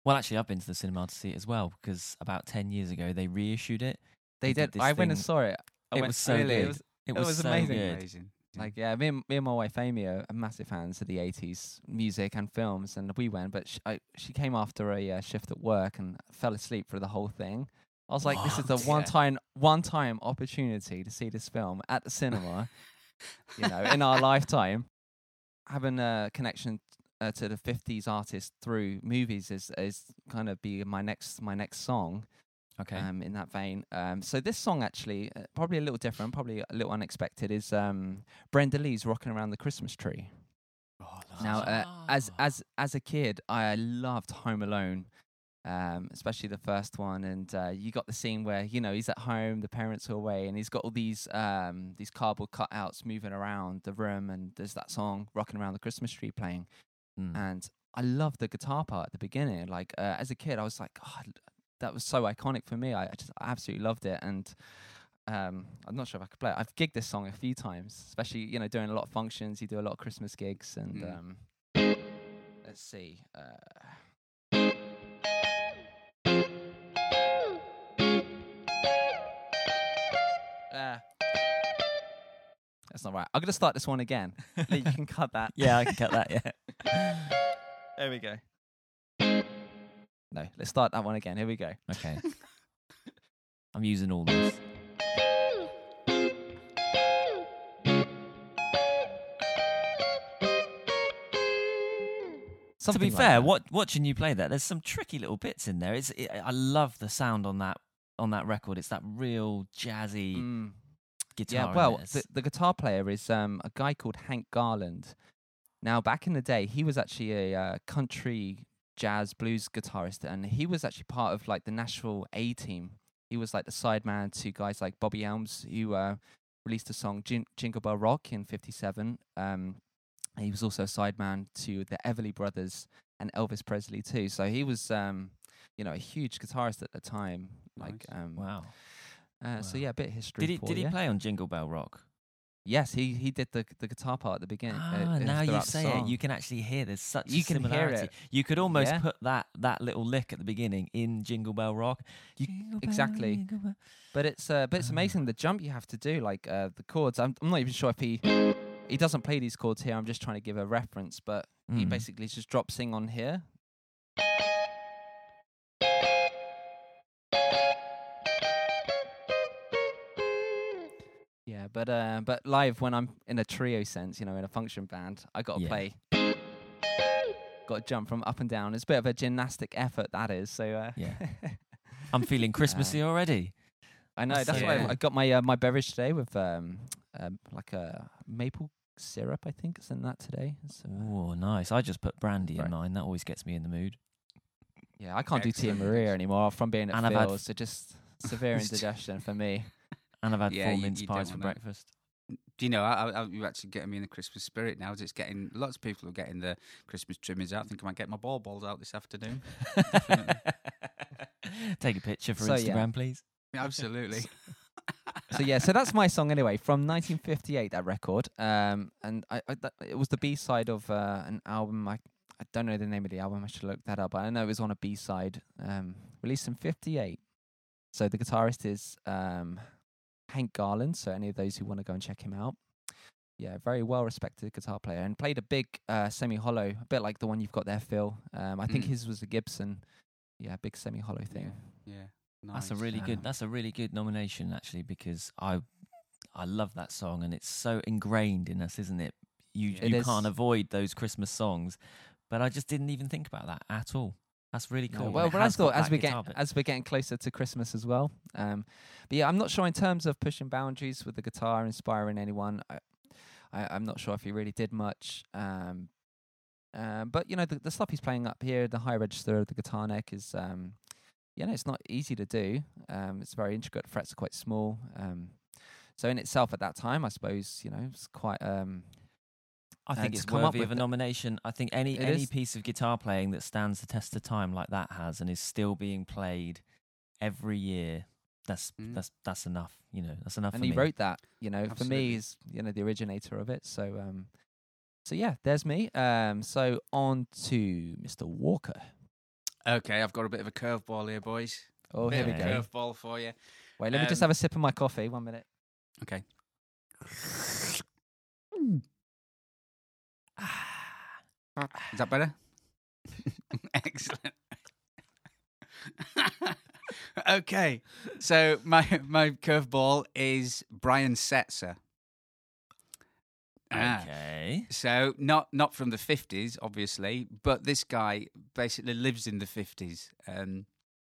Well, actually, I've been to the cinema to see it as well because about ten years ago they reissued it. They did did. this I went and saw it. I It went- was so really, good. It was, It It was, was so amazing. good. Amazing. Like yeah, me and, me and my wife Amy are massive fans of the '80s music and films, and we went. But sh I, she came after a uh, shift at work and fell asleep for the whole thing. I was like, this is the one time, one time opportunity to see this film at the cinema. [laughs] you know, in our lifetime, having a connection uh, to the '50s artist through movies is is kind of be my next my next song Okay. um, in that vein. Um, so this song actually, uh, probably a little different, probably a little unexpected, is um, Brenda Lee's "Rocking Around the Christmas Tree." Oh, Now, uh, as as as a kid, I loved Home Alone. um, especially the first one. And uh, you got the scene where you know he's at home, the parents are away, and he's got all these um, these cardboard cutouts moving around the room, and there's that song "Rocking Around the Christmas Tree" playing, Mm. and I love the guitar part at the beginning. Like uh, as a kid, I was like, God, that was so iconic for me. I, I just I absolutely loved it, and um, I'm not sure if I could play it. I've gigged this song a few times, especially you know doing a lot of functions. You do a lot of Christmas gigs, and Mm. um, let's see. Uh, uh, that's not right. I'm gonna start this one again. [laughs] Lee, you can cut that. yeah, I can cut that. Yeah. [laughs] There we go. No, let's start that one again. Here we go. Okay. [laughs] I'm using all this. To be like fair, that. what, watching you play that, there's some tricky little bits in there. It's, it, I love the sound on that on that record. It's that real jazzy Mm. Guitar. Yeah, well, the, the guitar player is um, a guy called Hank Garland. Now, back in the day, he was actually a uh, country jazz blues guitarist, and he was actually part of like the Nashville A team. He was like the sideman to guys like Bobby Helms, who uh, released the song Jin- Jingle Bell Rock in '57. Um, he was also a sideman to the Everly Brothers and Elvis Presley too. So he was, um, you know, a huge guitarist at the time. Like, Nice. um, wow. Uh, so yeah, a bit of history. Did he did he play on Jingle Bell Rock? Yes, he he did the the guitar part at the beginning. uh, Ah, uh, now you say it, you can actually hear there's such You a can hear it. You could almost Yeah. put that that little lick at the beginning in Jingle Bell Rock. You- Jingle exactly. bell. But it's uh, but it's Ah. amazing the jump you have to do, like uh, the chords. I'm I'm not even sure if he he doesn't play these chords here. I'm just trying to give a reference, but he Mm. basically just drops sing on here. But uh, but live when I'm in a trio sense, you know, in a function band, I got to Yeah. play. Got to jump from up and down. It's a bit of a gymnastic effort, that is. So uh, Yeah. [laughs] I'm feeling Christmassy already. I know. That's why. I, I got my uh, my beverage today with um, um like a maple syrup. I think it's in that today. So, uh, Oh, nice. I just put brandy Right. in mine. That always gets me in the mood. yeah, I can't do tea and Maria anymore from being at And Phil's. So just severe [laughs] indigestion for me. And I've had Yeah, four you- mince you pies for wanna- breakfast. Do you know? I, I, you're actually getting me in the Christmas spirit now. As it's getting lots of people are getting the Christmas trimmings out. I think I might get my ball balls out this afternoon. [laughs] Take a picture for So, yeah. Instagram, please. Absolutely. [laughs] [laughs] so yeah, so that's my song anyway from 1958. That record, um, and I, I that, it was the B side of uh, an album. I I don't know the name of the album. I should look that up. But I know it was on a B side, um, released in '58. So the guitarist is um, Hank Garland. So any of those who want to go and check him out, yeah, very well respected guitar player, and played a big uh, semi hollow, a bit like the one you've got there, Phil. Um, I think Mm. his was a Gibson. Yeah, big semi hollow thing. Yeah. That's a really Um, good. That's a really good nomination, actually, because I, I love that song, and it's so ingrained in us, isn't it? You It you is. can't avoid those Christmas songs, but I just didn't even think about that at all. That's really No, cool. well, it I got thought as we get bit. as we're getting closer to Christmas as well. Um, but yeah, I'm not sure in terms of pushing boundaries with the guitar, inspiring anyone. I, I I'm not sure if he really did much. Um, um, but you know the, the stuff he's playing up here, the high register of the guitar neck is, um, you know, it's not easy to do. Um, it's very intricate. Frets are quite small. Um, so in itself, at that time, I suppose you know it's quite um, I think to it's come up worthy of with a nomination. I think any any is. piece of guitar playing that stands the test of time like that has and is still being played every year. That's Mm. that's that's enough. You know, that's enough. and for he me. wrote that. You know, for me, he's you know the originator of it. So um, so yeah, there's me. Um, so on to Mr. Walker. Okay, I've got a bit of a curveball here, boys. Oh, bit here we of go. a curveball for you. Wait, let me just Um, have a sip of my coffee. One minute. Okay. [laughs] Is that better? Excellent. [laughs] okay, so my my curveball is Brian Setzer. Ah. Okay. So not not from the fifties, obviously, but this guy basically lives in the fifties, um,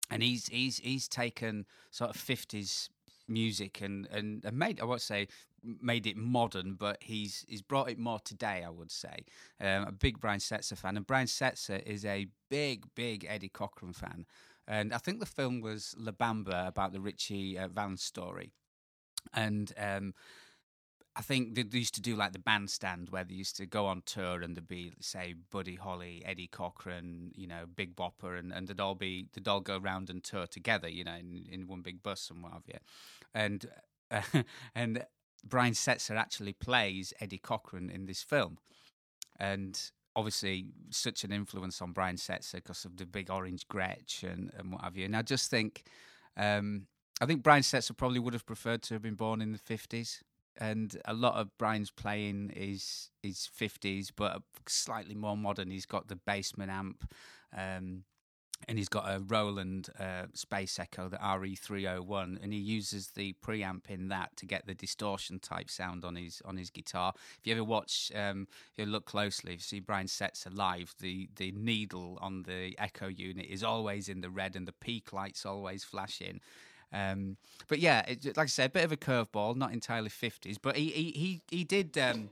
and he's he's he's taken sort of fifties music and, and and made I won't say made it modern, but he's he's brought it more today. I would say um, a big Brian Setzer fan, and Brian Setzer is a big big Eddie Cochran fan. And I think the film was La Bamba about the Richie uh, Valens story, and um, I think they used to do like the bandstand where they used to go on tour and there'd be say Buddy Holly, Eddie Cochran, you know, Big Bopper, and, and they'd all be they'd all go around and tour together, you know, in, in one big bus and what have you. And uh, [laughs] and Brian Setzer actually plays Eddie Cochran in this film, and obviously such an influence on Brian Setzer because of the big orange Gretsch and, and what have you. And I just think. Um, I think Brian Setzer probably would have preferred to have been born in the fifties and a lot of Brian's playing is is fifties, but slightly more modern. He's got the Bassman amp, um, and he's got a Roland uh, Space Echo, the RE three hundred one, and he uses the preamp in that to get the distortion type sound on his on his guitar. If you ever watch, um, if you look closely, if you see Brian Setzer live, the the needle on the Echo unit is always in the red, and the peak lights always flashing. Um, but yeah, it, like I said, a bit of a curveball, not entirely fifties, but he he he, he did. Um,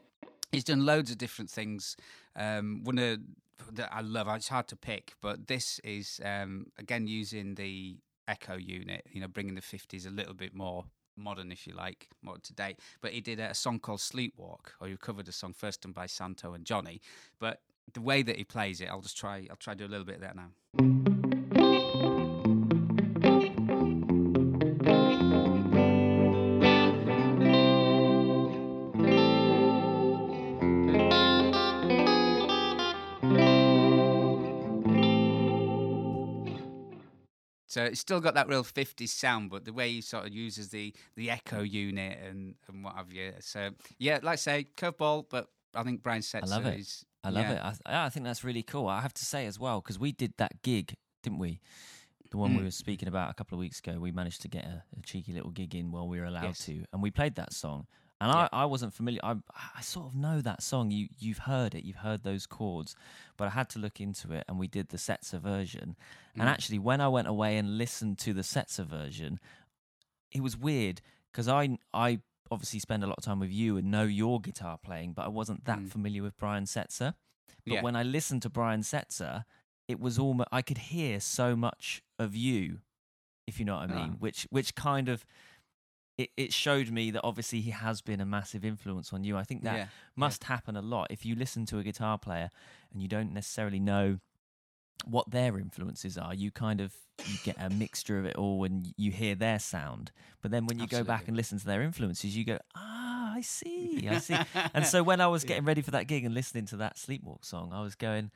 he's done loads of different things. Um, one that I love. It's hard to pick, but this is um, again using the Echo unit. You know, bringing the fifties a little bit more modern, if you like, more to date. But he did a song called Sleepwalk, or he covered a song first done by Santo and Johnny. But the way that he plays it, I'll just try. I'll try to do a little bit of that now. So it's still got that real 50s sound, but the way he sort of uses the the echo unit and, and what have you. So yeah, like I say, curveball, but I think Brian Setzer I love it. is. I love yeah. it. I, I think that's really cool. I have to say as well because we did that gig, didn't we? The one we Mm. were speaking about a couple of weeks ago. We managed to get a, a cheeky little gig in while we were allowed Yes. to, and we played that song. And Yeah. I, I wasn't familiar. I, I sort of know that song. You you've heard it. You've heard those chords, but I had to look into it, and we did the Setzer version. And Mm. actually, when I went away and listened to the Setzer version, it was weird because I I obviously spend a lot of time with you and know your guitar playing, but I wasn't that Mm. familiar with Brian Setzer. But Yeah. when I listened to Brian Setzer, it was almost I could hear so much of you, if you know what I mean. Ah. Which which kind of it, it showed me that obviously he has been a massive influence on you. I think that yeah. must happen a lot. If you listen to a guitar player and you don't necessarily know what their influences are you kind of you get a mixture of it all and you hear their sound. But then when you go back and listen to their influences you go ah i see i see. [laughs] And so when i was getting ready for that gig and listening to that sleepwalk song i was going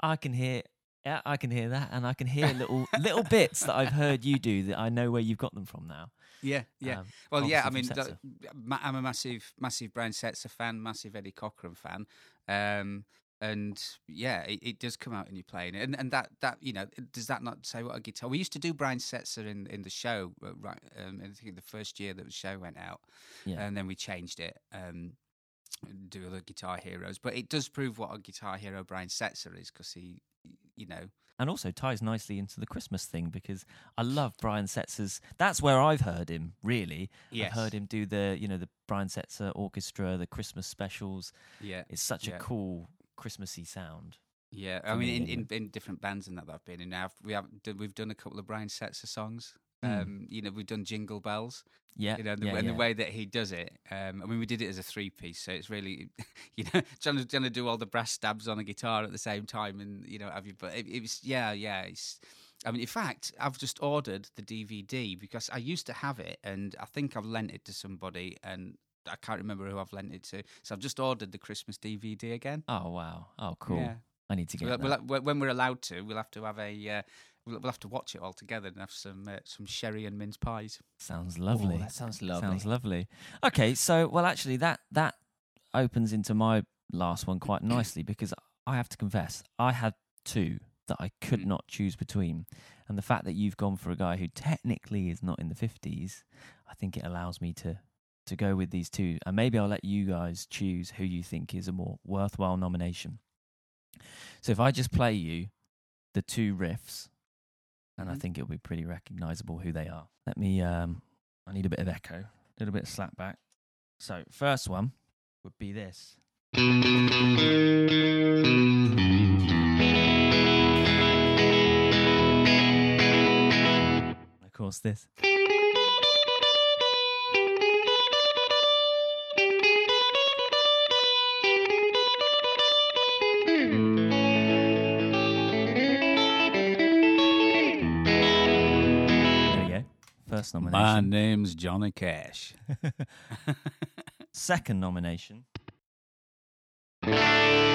i can hear yeah, I can hear that, and I can hear [laughs] little little bits that I've heard you do that I know where you've got them from now. yeah, yeah. Um, Well, yeah, I mean, obviously from th- ma- I'm a massive, massive Brian Setzer fan, massive Eddie Cochran fan, um, and yeah, it, it does come out in your playing, and and that that you know, does that not say what a guitar? We used to do Brian Setzer in in the show, uh, right? Um, I think the first year that the show went out, Yeah. and then we changed it. Um, do other guitar heroes, but it does prove what a guitar hero Brian Setzer is because he, you know, and also ties nicely into the Christmas thing because I love Brian Setzer's. That's where I've heard him. Really, yes, I've heard him do the you know the Brian Setzer Orchestra, the Christmas specials. yeah, It's such Yeah. a cool Christmassy sound. Yeah, I for me mean, in, in, in different bands and that I've been in, now we have we've done a couple of Brian Setzer songs. Mm. Um, you know, we've done Jingle Bells. Yeah, You know, the, yeah, and yeah. the way that he does it. Um, I mean, we did it as a three piece, so it's really, [laughs] you know, [laughs] trying to, trying to do all the brass stabs on a guitar at the same time, and you know, have you? But it, it was, yeah, yeah. It's, I mean, in fact, I've just ordered the DVD because I used to have it, and I think I've lent it to somebody, and I can't remember who I've lent it to. So I've just ordered the Christmas DVD again. Oh wow! Oh cool. Yeah. I need to get we'll, that. we'll, when we're allowed to, we'll have to have a uh, we'll, we'll have to watch it all together and have some uh, some sherry and mince pies. Sounds lovely. Oh, that sounds lovely. Sounds lovely. Okay, so well, actually, that that opens into my last one quite [clears throat] nicely because I have to confess I had two that I could Mm. not choose between, and the fact that you've gone for a guy who technically is not in the fifties, I think it allows me to to go with these two, and maybe I'll let you guys choose who you think is a more worthwhile nomination. So if I just play you the two riffs, and I Mhm. think it'll be pretty recognizable who they are. Let me um I need a bit of echo, a little bit of slap back. So, first one would be this. Of course, this. First My name's Johnny Cash. [laughs] Second nomination. [laughs]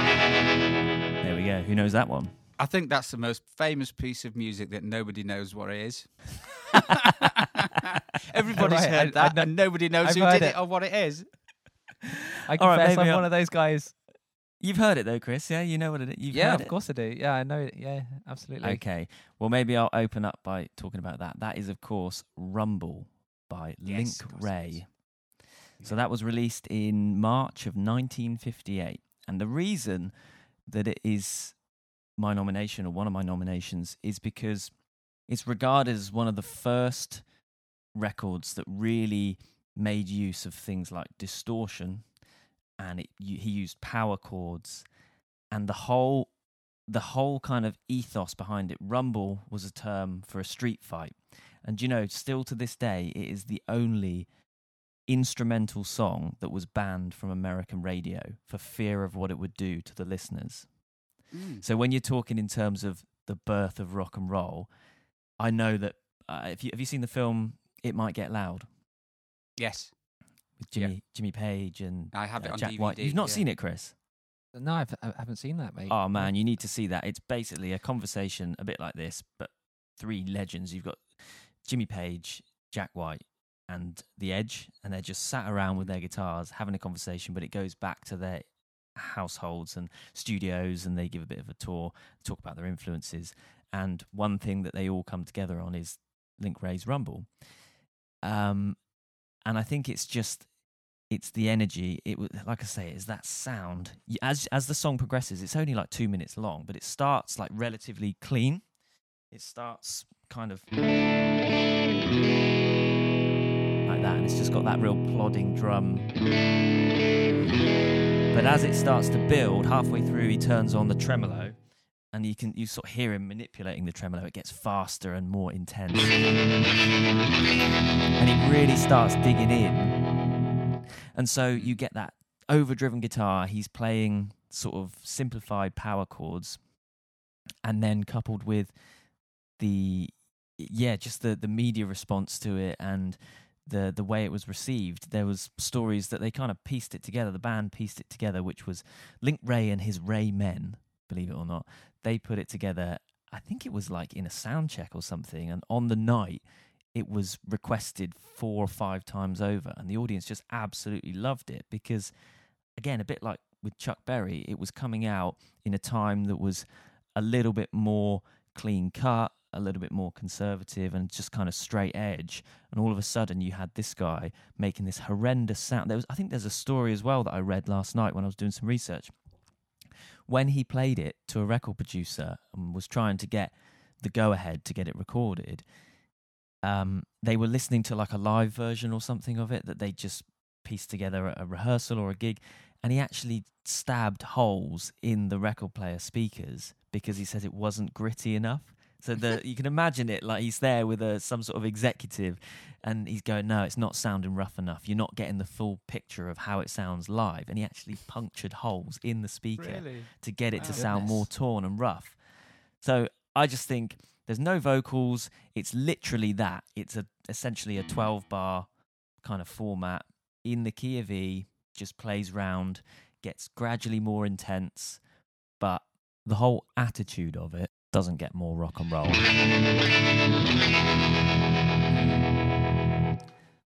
There we go. Who knows that one? I think that's the most famous piece of music that nobody knows what it is. [laughs] Everybody's Right, heard I- that, I know- and nobody knows I've who did it. it. or what it is. I confess, maybe I'm I'll- one of those guys. You've heard it though, Chris. Yeah, you know what it is. You've yeah, of it? course I do. Yeah, I know it. Yeah, absolutely. Okay. Well, maybe I'll open up by talking about that. That is, of course, Rumble by Yes, Link of course it Wray. So that was released in March of 1958. And the reason that it is my nomination or one of my nominations is because it's regarded as one of the first records that really made use of things like distortion and it, you, he used power chords and the whole the whole kind of ethos behind it rumble was a term for a street fight and you know still to this day it is the only instrumental song that was banned from American radio for fear of what it would do to the listeners. Mm. So when you're talking in terms of the birth of rock and roll, I know that uh, if you have you seen the film It Might Get Loud Yes, with Yeah. Jimmy Jimmy Page and I have it uh, on Jack DVD. White. You've not yeah. seen it, Chris? No, I've, I haven't seen that, mate. Oh man, you need to see that. It's basically a conversation a bit like this, but three legends. You've got Jimmy Page, Jack White, and The Edge, and they're just sat around with their guitars having a conversation, but it goes back to their households and studios, and they give a bit of a tour, talk about their influences. And one thing that they all come together on is Link Wray's Rumble. Um, and I think it's just it's the energy. It was like I say, it's that sound. As as the song progresses, it's only like two minutes long, but it starts like relatively clean. It starts kind of like that, and it's just got that real plodding drum. But as it starts to build, halfway through, he turns on the tremolo, and you can you sort of hear him manipulating the tremolo. It gets faster and more intense, and he really starts digging in. And so you get that overdriven guitar. He's playing sort of simplified power chords, and then coupled with the yeah, just the the media response to it and the the way it was received. There was stories that they kind of pieced it together. The band pieced it together, which was Link Wray and his Ray Men. Believe it or not, they put it together. I think it was like in a sound check or something, and on the night it was requested four or five times over, and the audience just absolutely loved it because, again, a bit like with Chuck Berry, it was coming out in a time that was a little bit more clean cut, a little bit more conservative, and just kind of straight edge. And all of a sudden, you had this guy making this horrendous sound. There was, I think, there's a story as well that I read last night when I was doing some research. When he played it to a record producer and was trying to get the go ahead to get it recorded, um, they were listening to like a live version or something of it that they just pieced together at a rehearsal or a gig, and he actually stabbed holes in the record player speakers because he said it wasn't gritty enough. So the [laughs] you can imagine it like he's there with a some sort of executive, and he's going, "No, it's not sounding rough enough. You're not getting the full picture of how it sounds live." And he actually punctured holes in the speaker to get it to Wow. sound more torn and rough. So I just think there's no vocals. It's literally that. It's a essentially a 12 bar kind of format in the key of E. Just plays round, gets gradually more intense, but the whole attitude of it doesn't get more rock and roll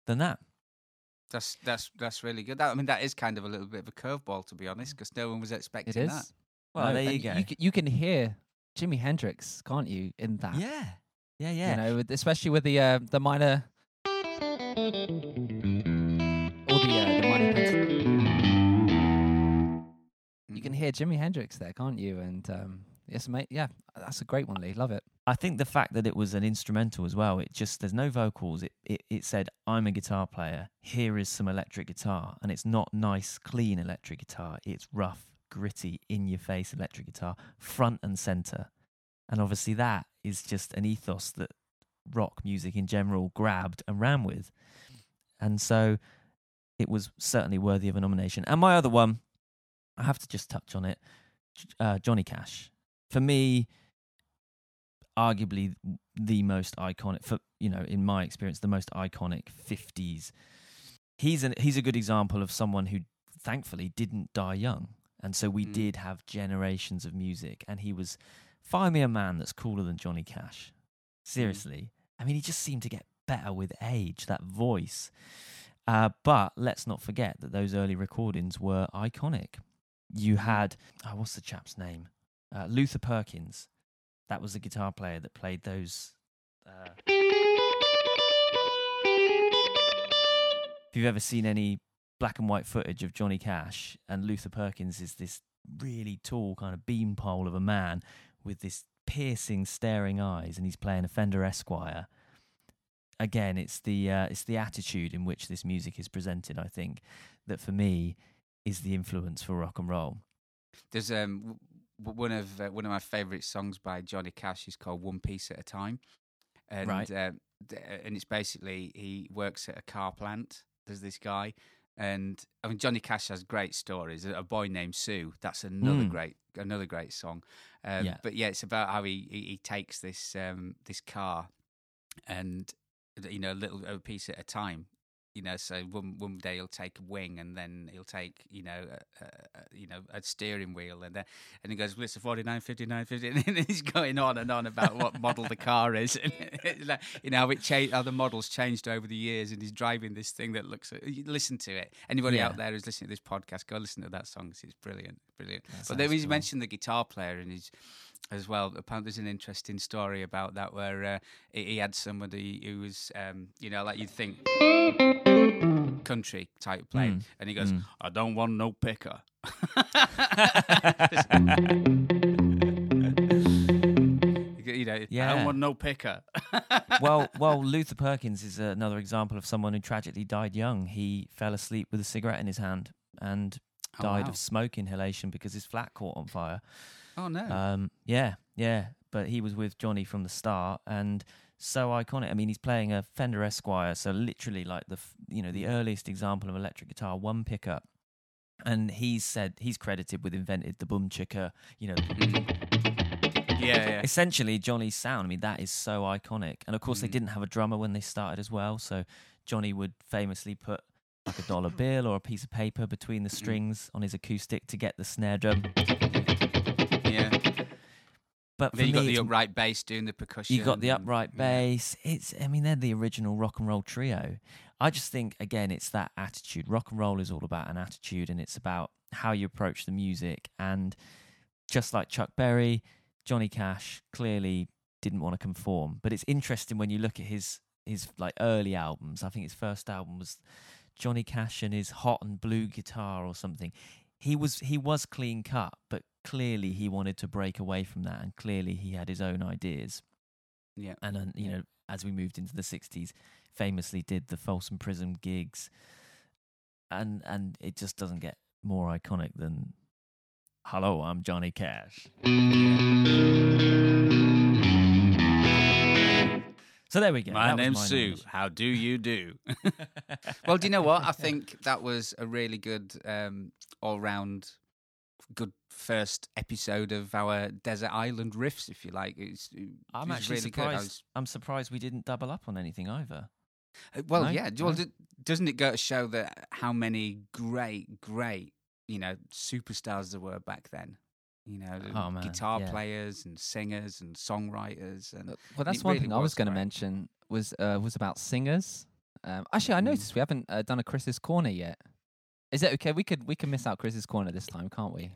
than that. That's that's that's really good. That, I mean, that is kind of a little bit of a curveball, to be honest, because no one was expecting is. that. Well, No, there you go. You, c- you can hear Jimi Hendrix, can't you, in that? yeah, yeah, yeah. You know, with, especially with the uh, the minor, or the uh, the minor. You can Mhm. hear Jimi Hendrix there, can't you? And um, yes, mate. Yeah, that's a great one, Lee. Love it. I think the fact that it was an instrumental as well, it just there's no vocals. It, it it said, I'm a guitar player. Here is some electric guitar. And it's not nice, clean electric guitar. It's rough, gritty, in your face electric guitar, front and center. And obviously that is just an ethos that rock music in general grabbed and ran with. And so it was certainly worthy of a nomination. And my other one, I have to just touch on it. Uh, Johnny Cash. For me, arguably the most iconic for you know in my experience the most iconic 50s he's an he's a good example of someone who thankfully didn't die young and so we Mm. did have generations of music and he was find me a man that's cooler than Johnny Cash. Seriously. I mean he just seemed to get better with age that voice. Uh, but let's not forget that those early recordings were iconic. You had oh, what's the chap's name? Uh, Luther Perkins. That was the guitar player that played those. Uh... If you've ever seen any black and white footage of Johnny Cash, and Luther Perkins is this really tall kind of beanpole of a man with this piercing, staring eyes, and he's playing a Fender Esquire. Again, it's the uh, it's the attitude in which this music is presented. I think that for me is the influence for rock and roll. There's um w- one of uh, one of my favourite songs by Johnny Cash is called "One Piece at a Time," and Right. uh, and it's basically he works at a car plant. There's this guy, and I mean Johnny Cash has great stories. A boy named Sue. That's another Mm. great another great song. Um, Yeah. But yeah, it's about how he he, he takes this um this car, and you know a little a piece at a time. You know, so one one day he'll take a wing, and then he'll take you know a, a, you know a steering wheel, and then and he goes, well, it's a 49, 59, 50, [laughs] and he's going on and on about what model the car is, [laughs] and you know how it changed, how the models changed over the years, and he's driving this thing that looks. Listen to it. Anybody Yeah. out there who's listening to this podcast, go listen to that song. It's brilliant, brilliant. That but then cool. mentioned the guitar player, and he's as well. Apparently, there's an interesting story about that where uh, he, had somebody who was, um, you know, like you'd think country type playing, Mm, and he goes, mm. "I don't want no picker." [laughs] you know, I don't want no picker. [laughs] well, well, Luther Perkins is another example of someone who tragically died young. He fell asleep with a cigarette in his hand and Oh, died wow. of smoke inhalation because his flat caught on fire. Oh no, Um, yeah, yeah. But he was with Johnny from the start, and so iconic. I mean, he's playing a Fender Esquire, so literally like the you know the earliest example of electric guitar, one pickup. And he's said he's credited with invented the boom chicka, you know, yeah, yeah. essentially Johnny's sound. I mean, that is so iconic. And of course, they Mm. didn't have a drummer when they started as well. So Johnny would famously put like a dollar bill or a piece of paper between the Mm. strings on his acoustic to get the snare drum. Yeah. But Then you got the upright bass doing the percussion. you got the and- upright yeah. bass. It's, I mean, they're the original rock and roll trio. I just think, again, it's that attitude. Rock and roll is all about an attitude, and it's about how you approach the music. And just like Chuck Berry, Johnny Cash clearly didn't want to conform. But it's interesting when you look at his his like early albums. I think his first album was Johnny Cash and his hot and blue guitar or something. He was he was clean cut, but clearly he wanted to break away from that, and clearly he had his own ideas. Yeah. and then you know as we moved into the 60s famously did the Folsom Prison gigs. And and it just doesn't get more iconic than hello I'm Johnny Cash [laughs] so there we go My That name's my Sue. nomination. How do you do? [laughs] well, do you know what? I think that was a really good um, all round good first episode of our desert island riffs, if you like. It's, it I'm was actually really good. Surprised was- I'm surprised we didn't double up on anything either Uh, Well, No? yeah. Well, No? d- doesn't it go to show that how many great, great, you know, superstars there were back then? You know, Oh, man, guitar yeah. players and singers and songwriters and Uh, Well, that's one really thing I was going to mention was uh, was about singers. Um, actually, I Mm. noticed we haven't uh, done a Chris's corner yet. Is it okay? We could we can miss out Chris's corner this time, can't we?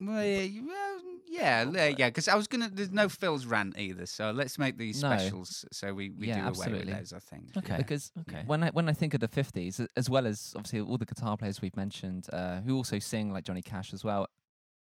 Well, yeah, well, yeah, yeah. Because I was gonna. There's no Phil's rant either, so let's make these No. specials so we, we Yeah, do away with those. I think. Okay. Because Okay. when I when I think of the fifties, as well as obviously all the guitar players we've mentioned, uh, who also sing like Johnny Cash as well.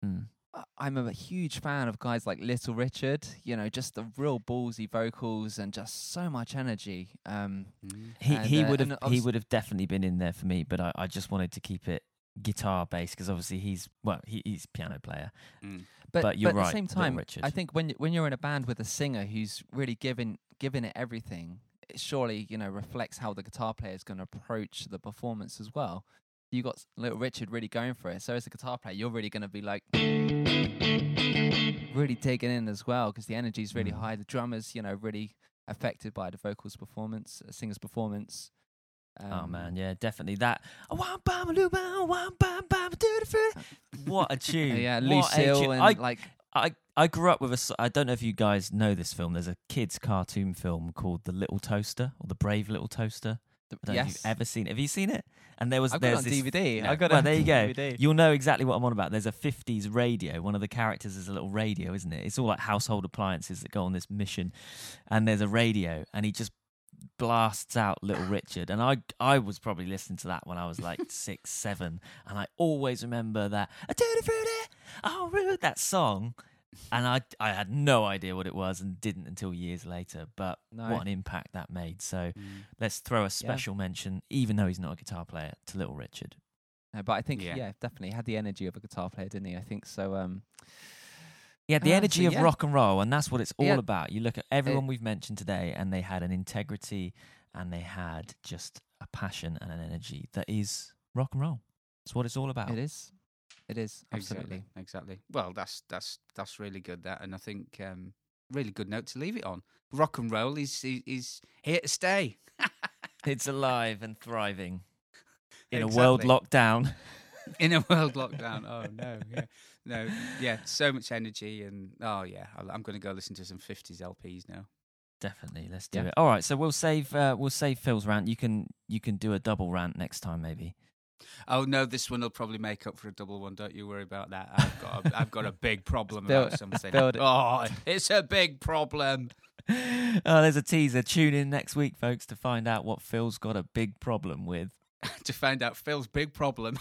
Mm. I- I'm a huge fan of guys like Little Richard. You know, just the real ballsy vocals and just so much energy. Um, Mm. He And, he uh, would and have he would have definitely been in there for me, but I, I just wanted to keep it guitar based because obviously he's well he, he's a piano player. Mm. But, But you're at right, the same time, Richard. I think when when you're in a band with a singer who's really giving giving it everything, it surely you know reflects how the guitar player is going to approach the performance as well. You got Little Richard really going for it. So as a guitar player, you're really going to be like really digging in as well because the energy is really Mm. high. The drummers, you know, really affected by the vocals performance, uh, singer's performance. oh Um, man, yeah, definitely that. Wham, bam, loo, bam, wham, bam, bam, do the fruit. What a [laughs] tune! yeah, Lucille tune. and I, like I I grew up with a. I don't know if you guys know this film. There's a kids cartoon film called The Little Toaster or The Brave Little Toaster. I don't know if you've ever seen it. Have you seen it? And there was I've got it there's on this DVD. No. I got well, on there you go. DVD. You'll know exactly what I'm on about. There's a 50s radio. One of the characters is a little radio, isn't it? It's all like household appliances that go on this mission. And there's a radio, and he just blasts out Little Richard. And I I was probably listening to that when I was like [laughs] six, seven. And I always remember that, "A tutti frutti, oh, rude," that song. And I, I had no idea what it was and didn't until years later. But No. what an impact that made. So Mm. let's throw a special mention, even though he's not a guitar player, to Little Richard. No, but I think Yeah. yeah. definitely had the energy of a guitar player, didn't he? I think so. Um, He had the Uh, energy so of rock and roll, and that's what it's all Yeah. about. You look at everyone we've mentioned today, and they had an integrity and they had just a passion and an energy that is rock and roll. That's what it's all about. it is, it is absolutely. Exactly. Exactly. Well, that's that's that's really good. That, and I think um, really good note to leave it on. Rock and roll is is, here to stay. [laughs] It's alive and thriving in a world lockdown. [laughs] in a world lockdown. Oh no, yeah, no, yeah, so much energy, and oh yeah, I'm going to go listen to some '50s LPs now. Definitely, let's do Yeah. it. All right, so we'll save uh, we'll save Phil's rant. You can you can do a double rant next time, maybe. Oh no, this one will probably make up for a double one. Don't you worry about that. I've got a, I've got a big problem about something. it. [laughs] Oh, it's a big problem. [laughs] oh, there's a teaser. Tune in next week, folks, to find out what Phil's got a big problem with. [laughs] to find out Phil's big problem.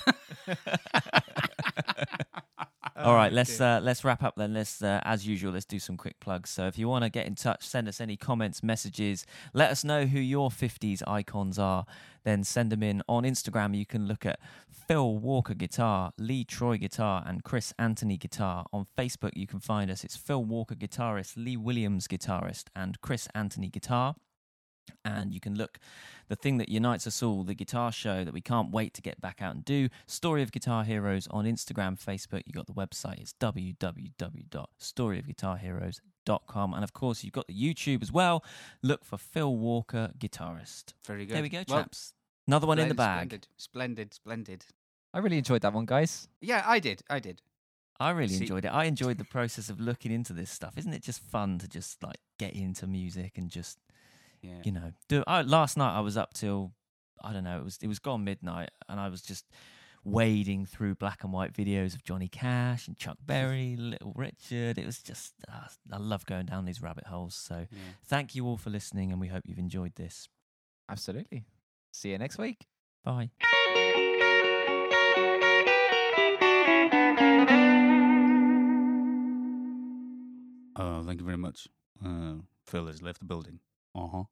All right, Oh, let's uh, let's wrap up then. Let's uh, as usual, let's do some quick plugs. So if you want to get in touch, send us any comments, messages. Let us know who your 50s icons are. Then send them in on Instagram. You can look at Phil Walker Guitar, Lee Troy Guitar, and Chris Anthony Guitar. On Facebook, you can find us. It's Phil Walker Guitarist, Lee Williams Guitarist, and Chris Anthony Guitar. And you can look the thing that unites us all, the guitar show that we can't wait to get back out and do. Story of Guitar Heroes on Instagram, Facebook. You got the website, it's www.storyofguitarheroes.com. And of course, you've got the YouTube as well. Look for Phil Walker Guitarist. Very good. There we go, Well, chaps. Another one in the bag. Splendid, splendid, splendid. I really enjoyed that one, guys. Yeah, I did. I did. I really See- enjoyed it. I enjoyed the process of looking into this stuff. Isn't it just fun to just like get into music and just Yeah. you know do I, last night i was up till i don't know it was it was gone midnight and i was just wading through black and white videos of johnny cash and chuck [laughs] berry little richard it was just uh, i love going down these rabbit holes so yeah. thank you all for listening and we hope you've enjoyed this Absolutely. See you next week. bye Oh, thank you very much. Uh, Phil has left the building. 哦哼，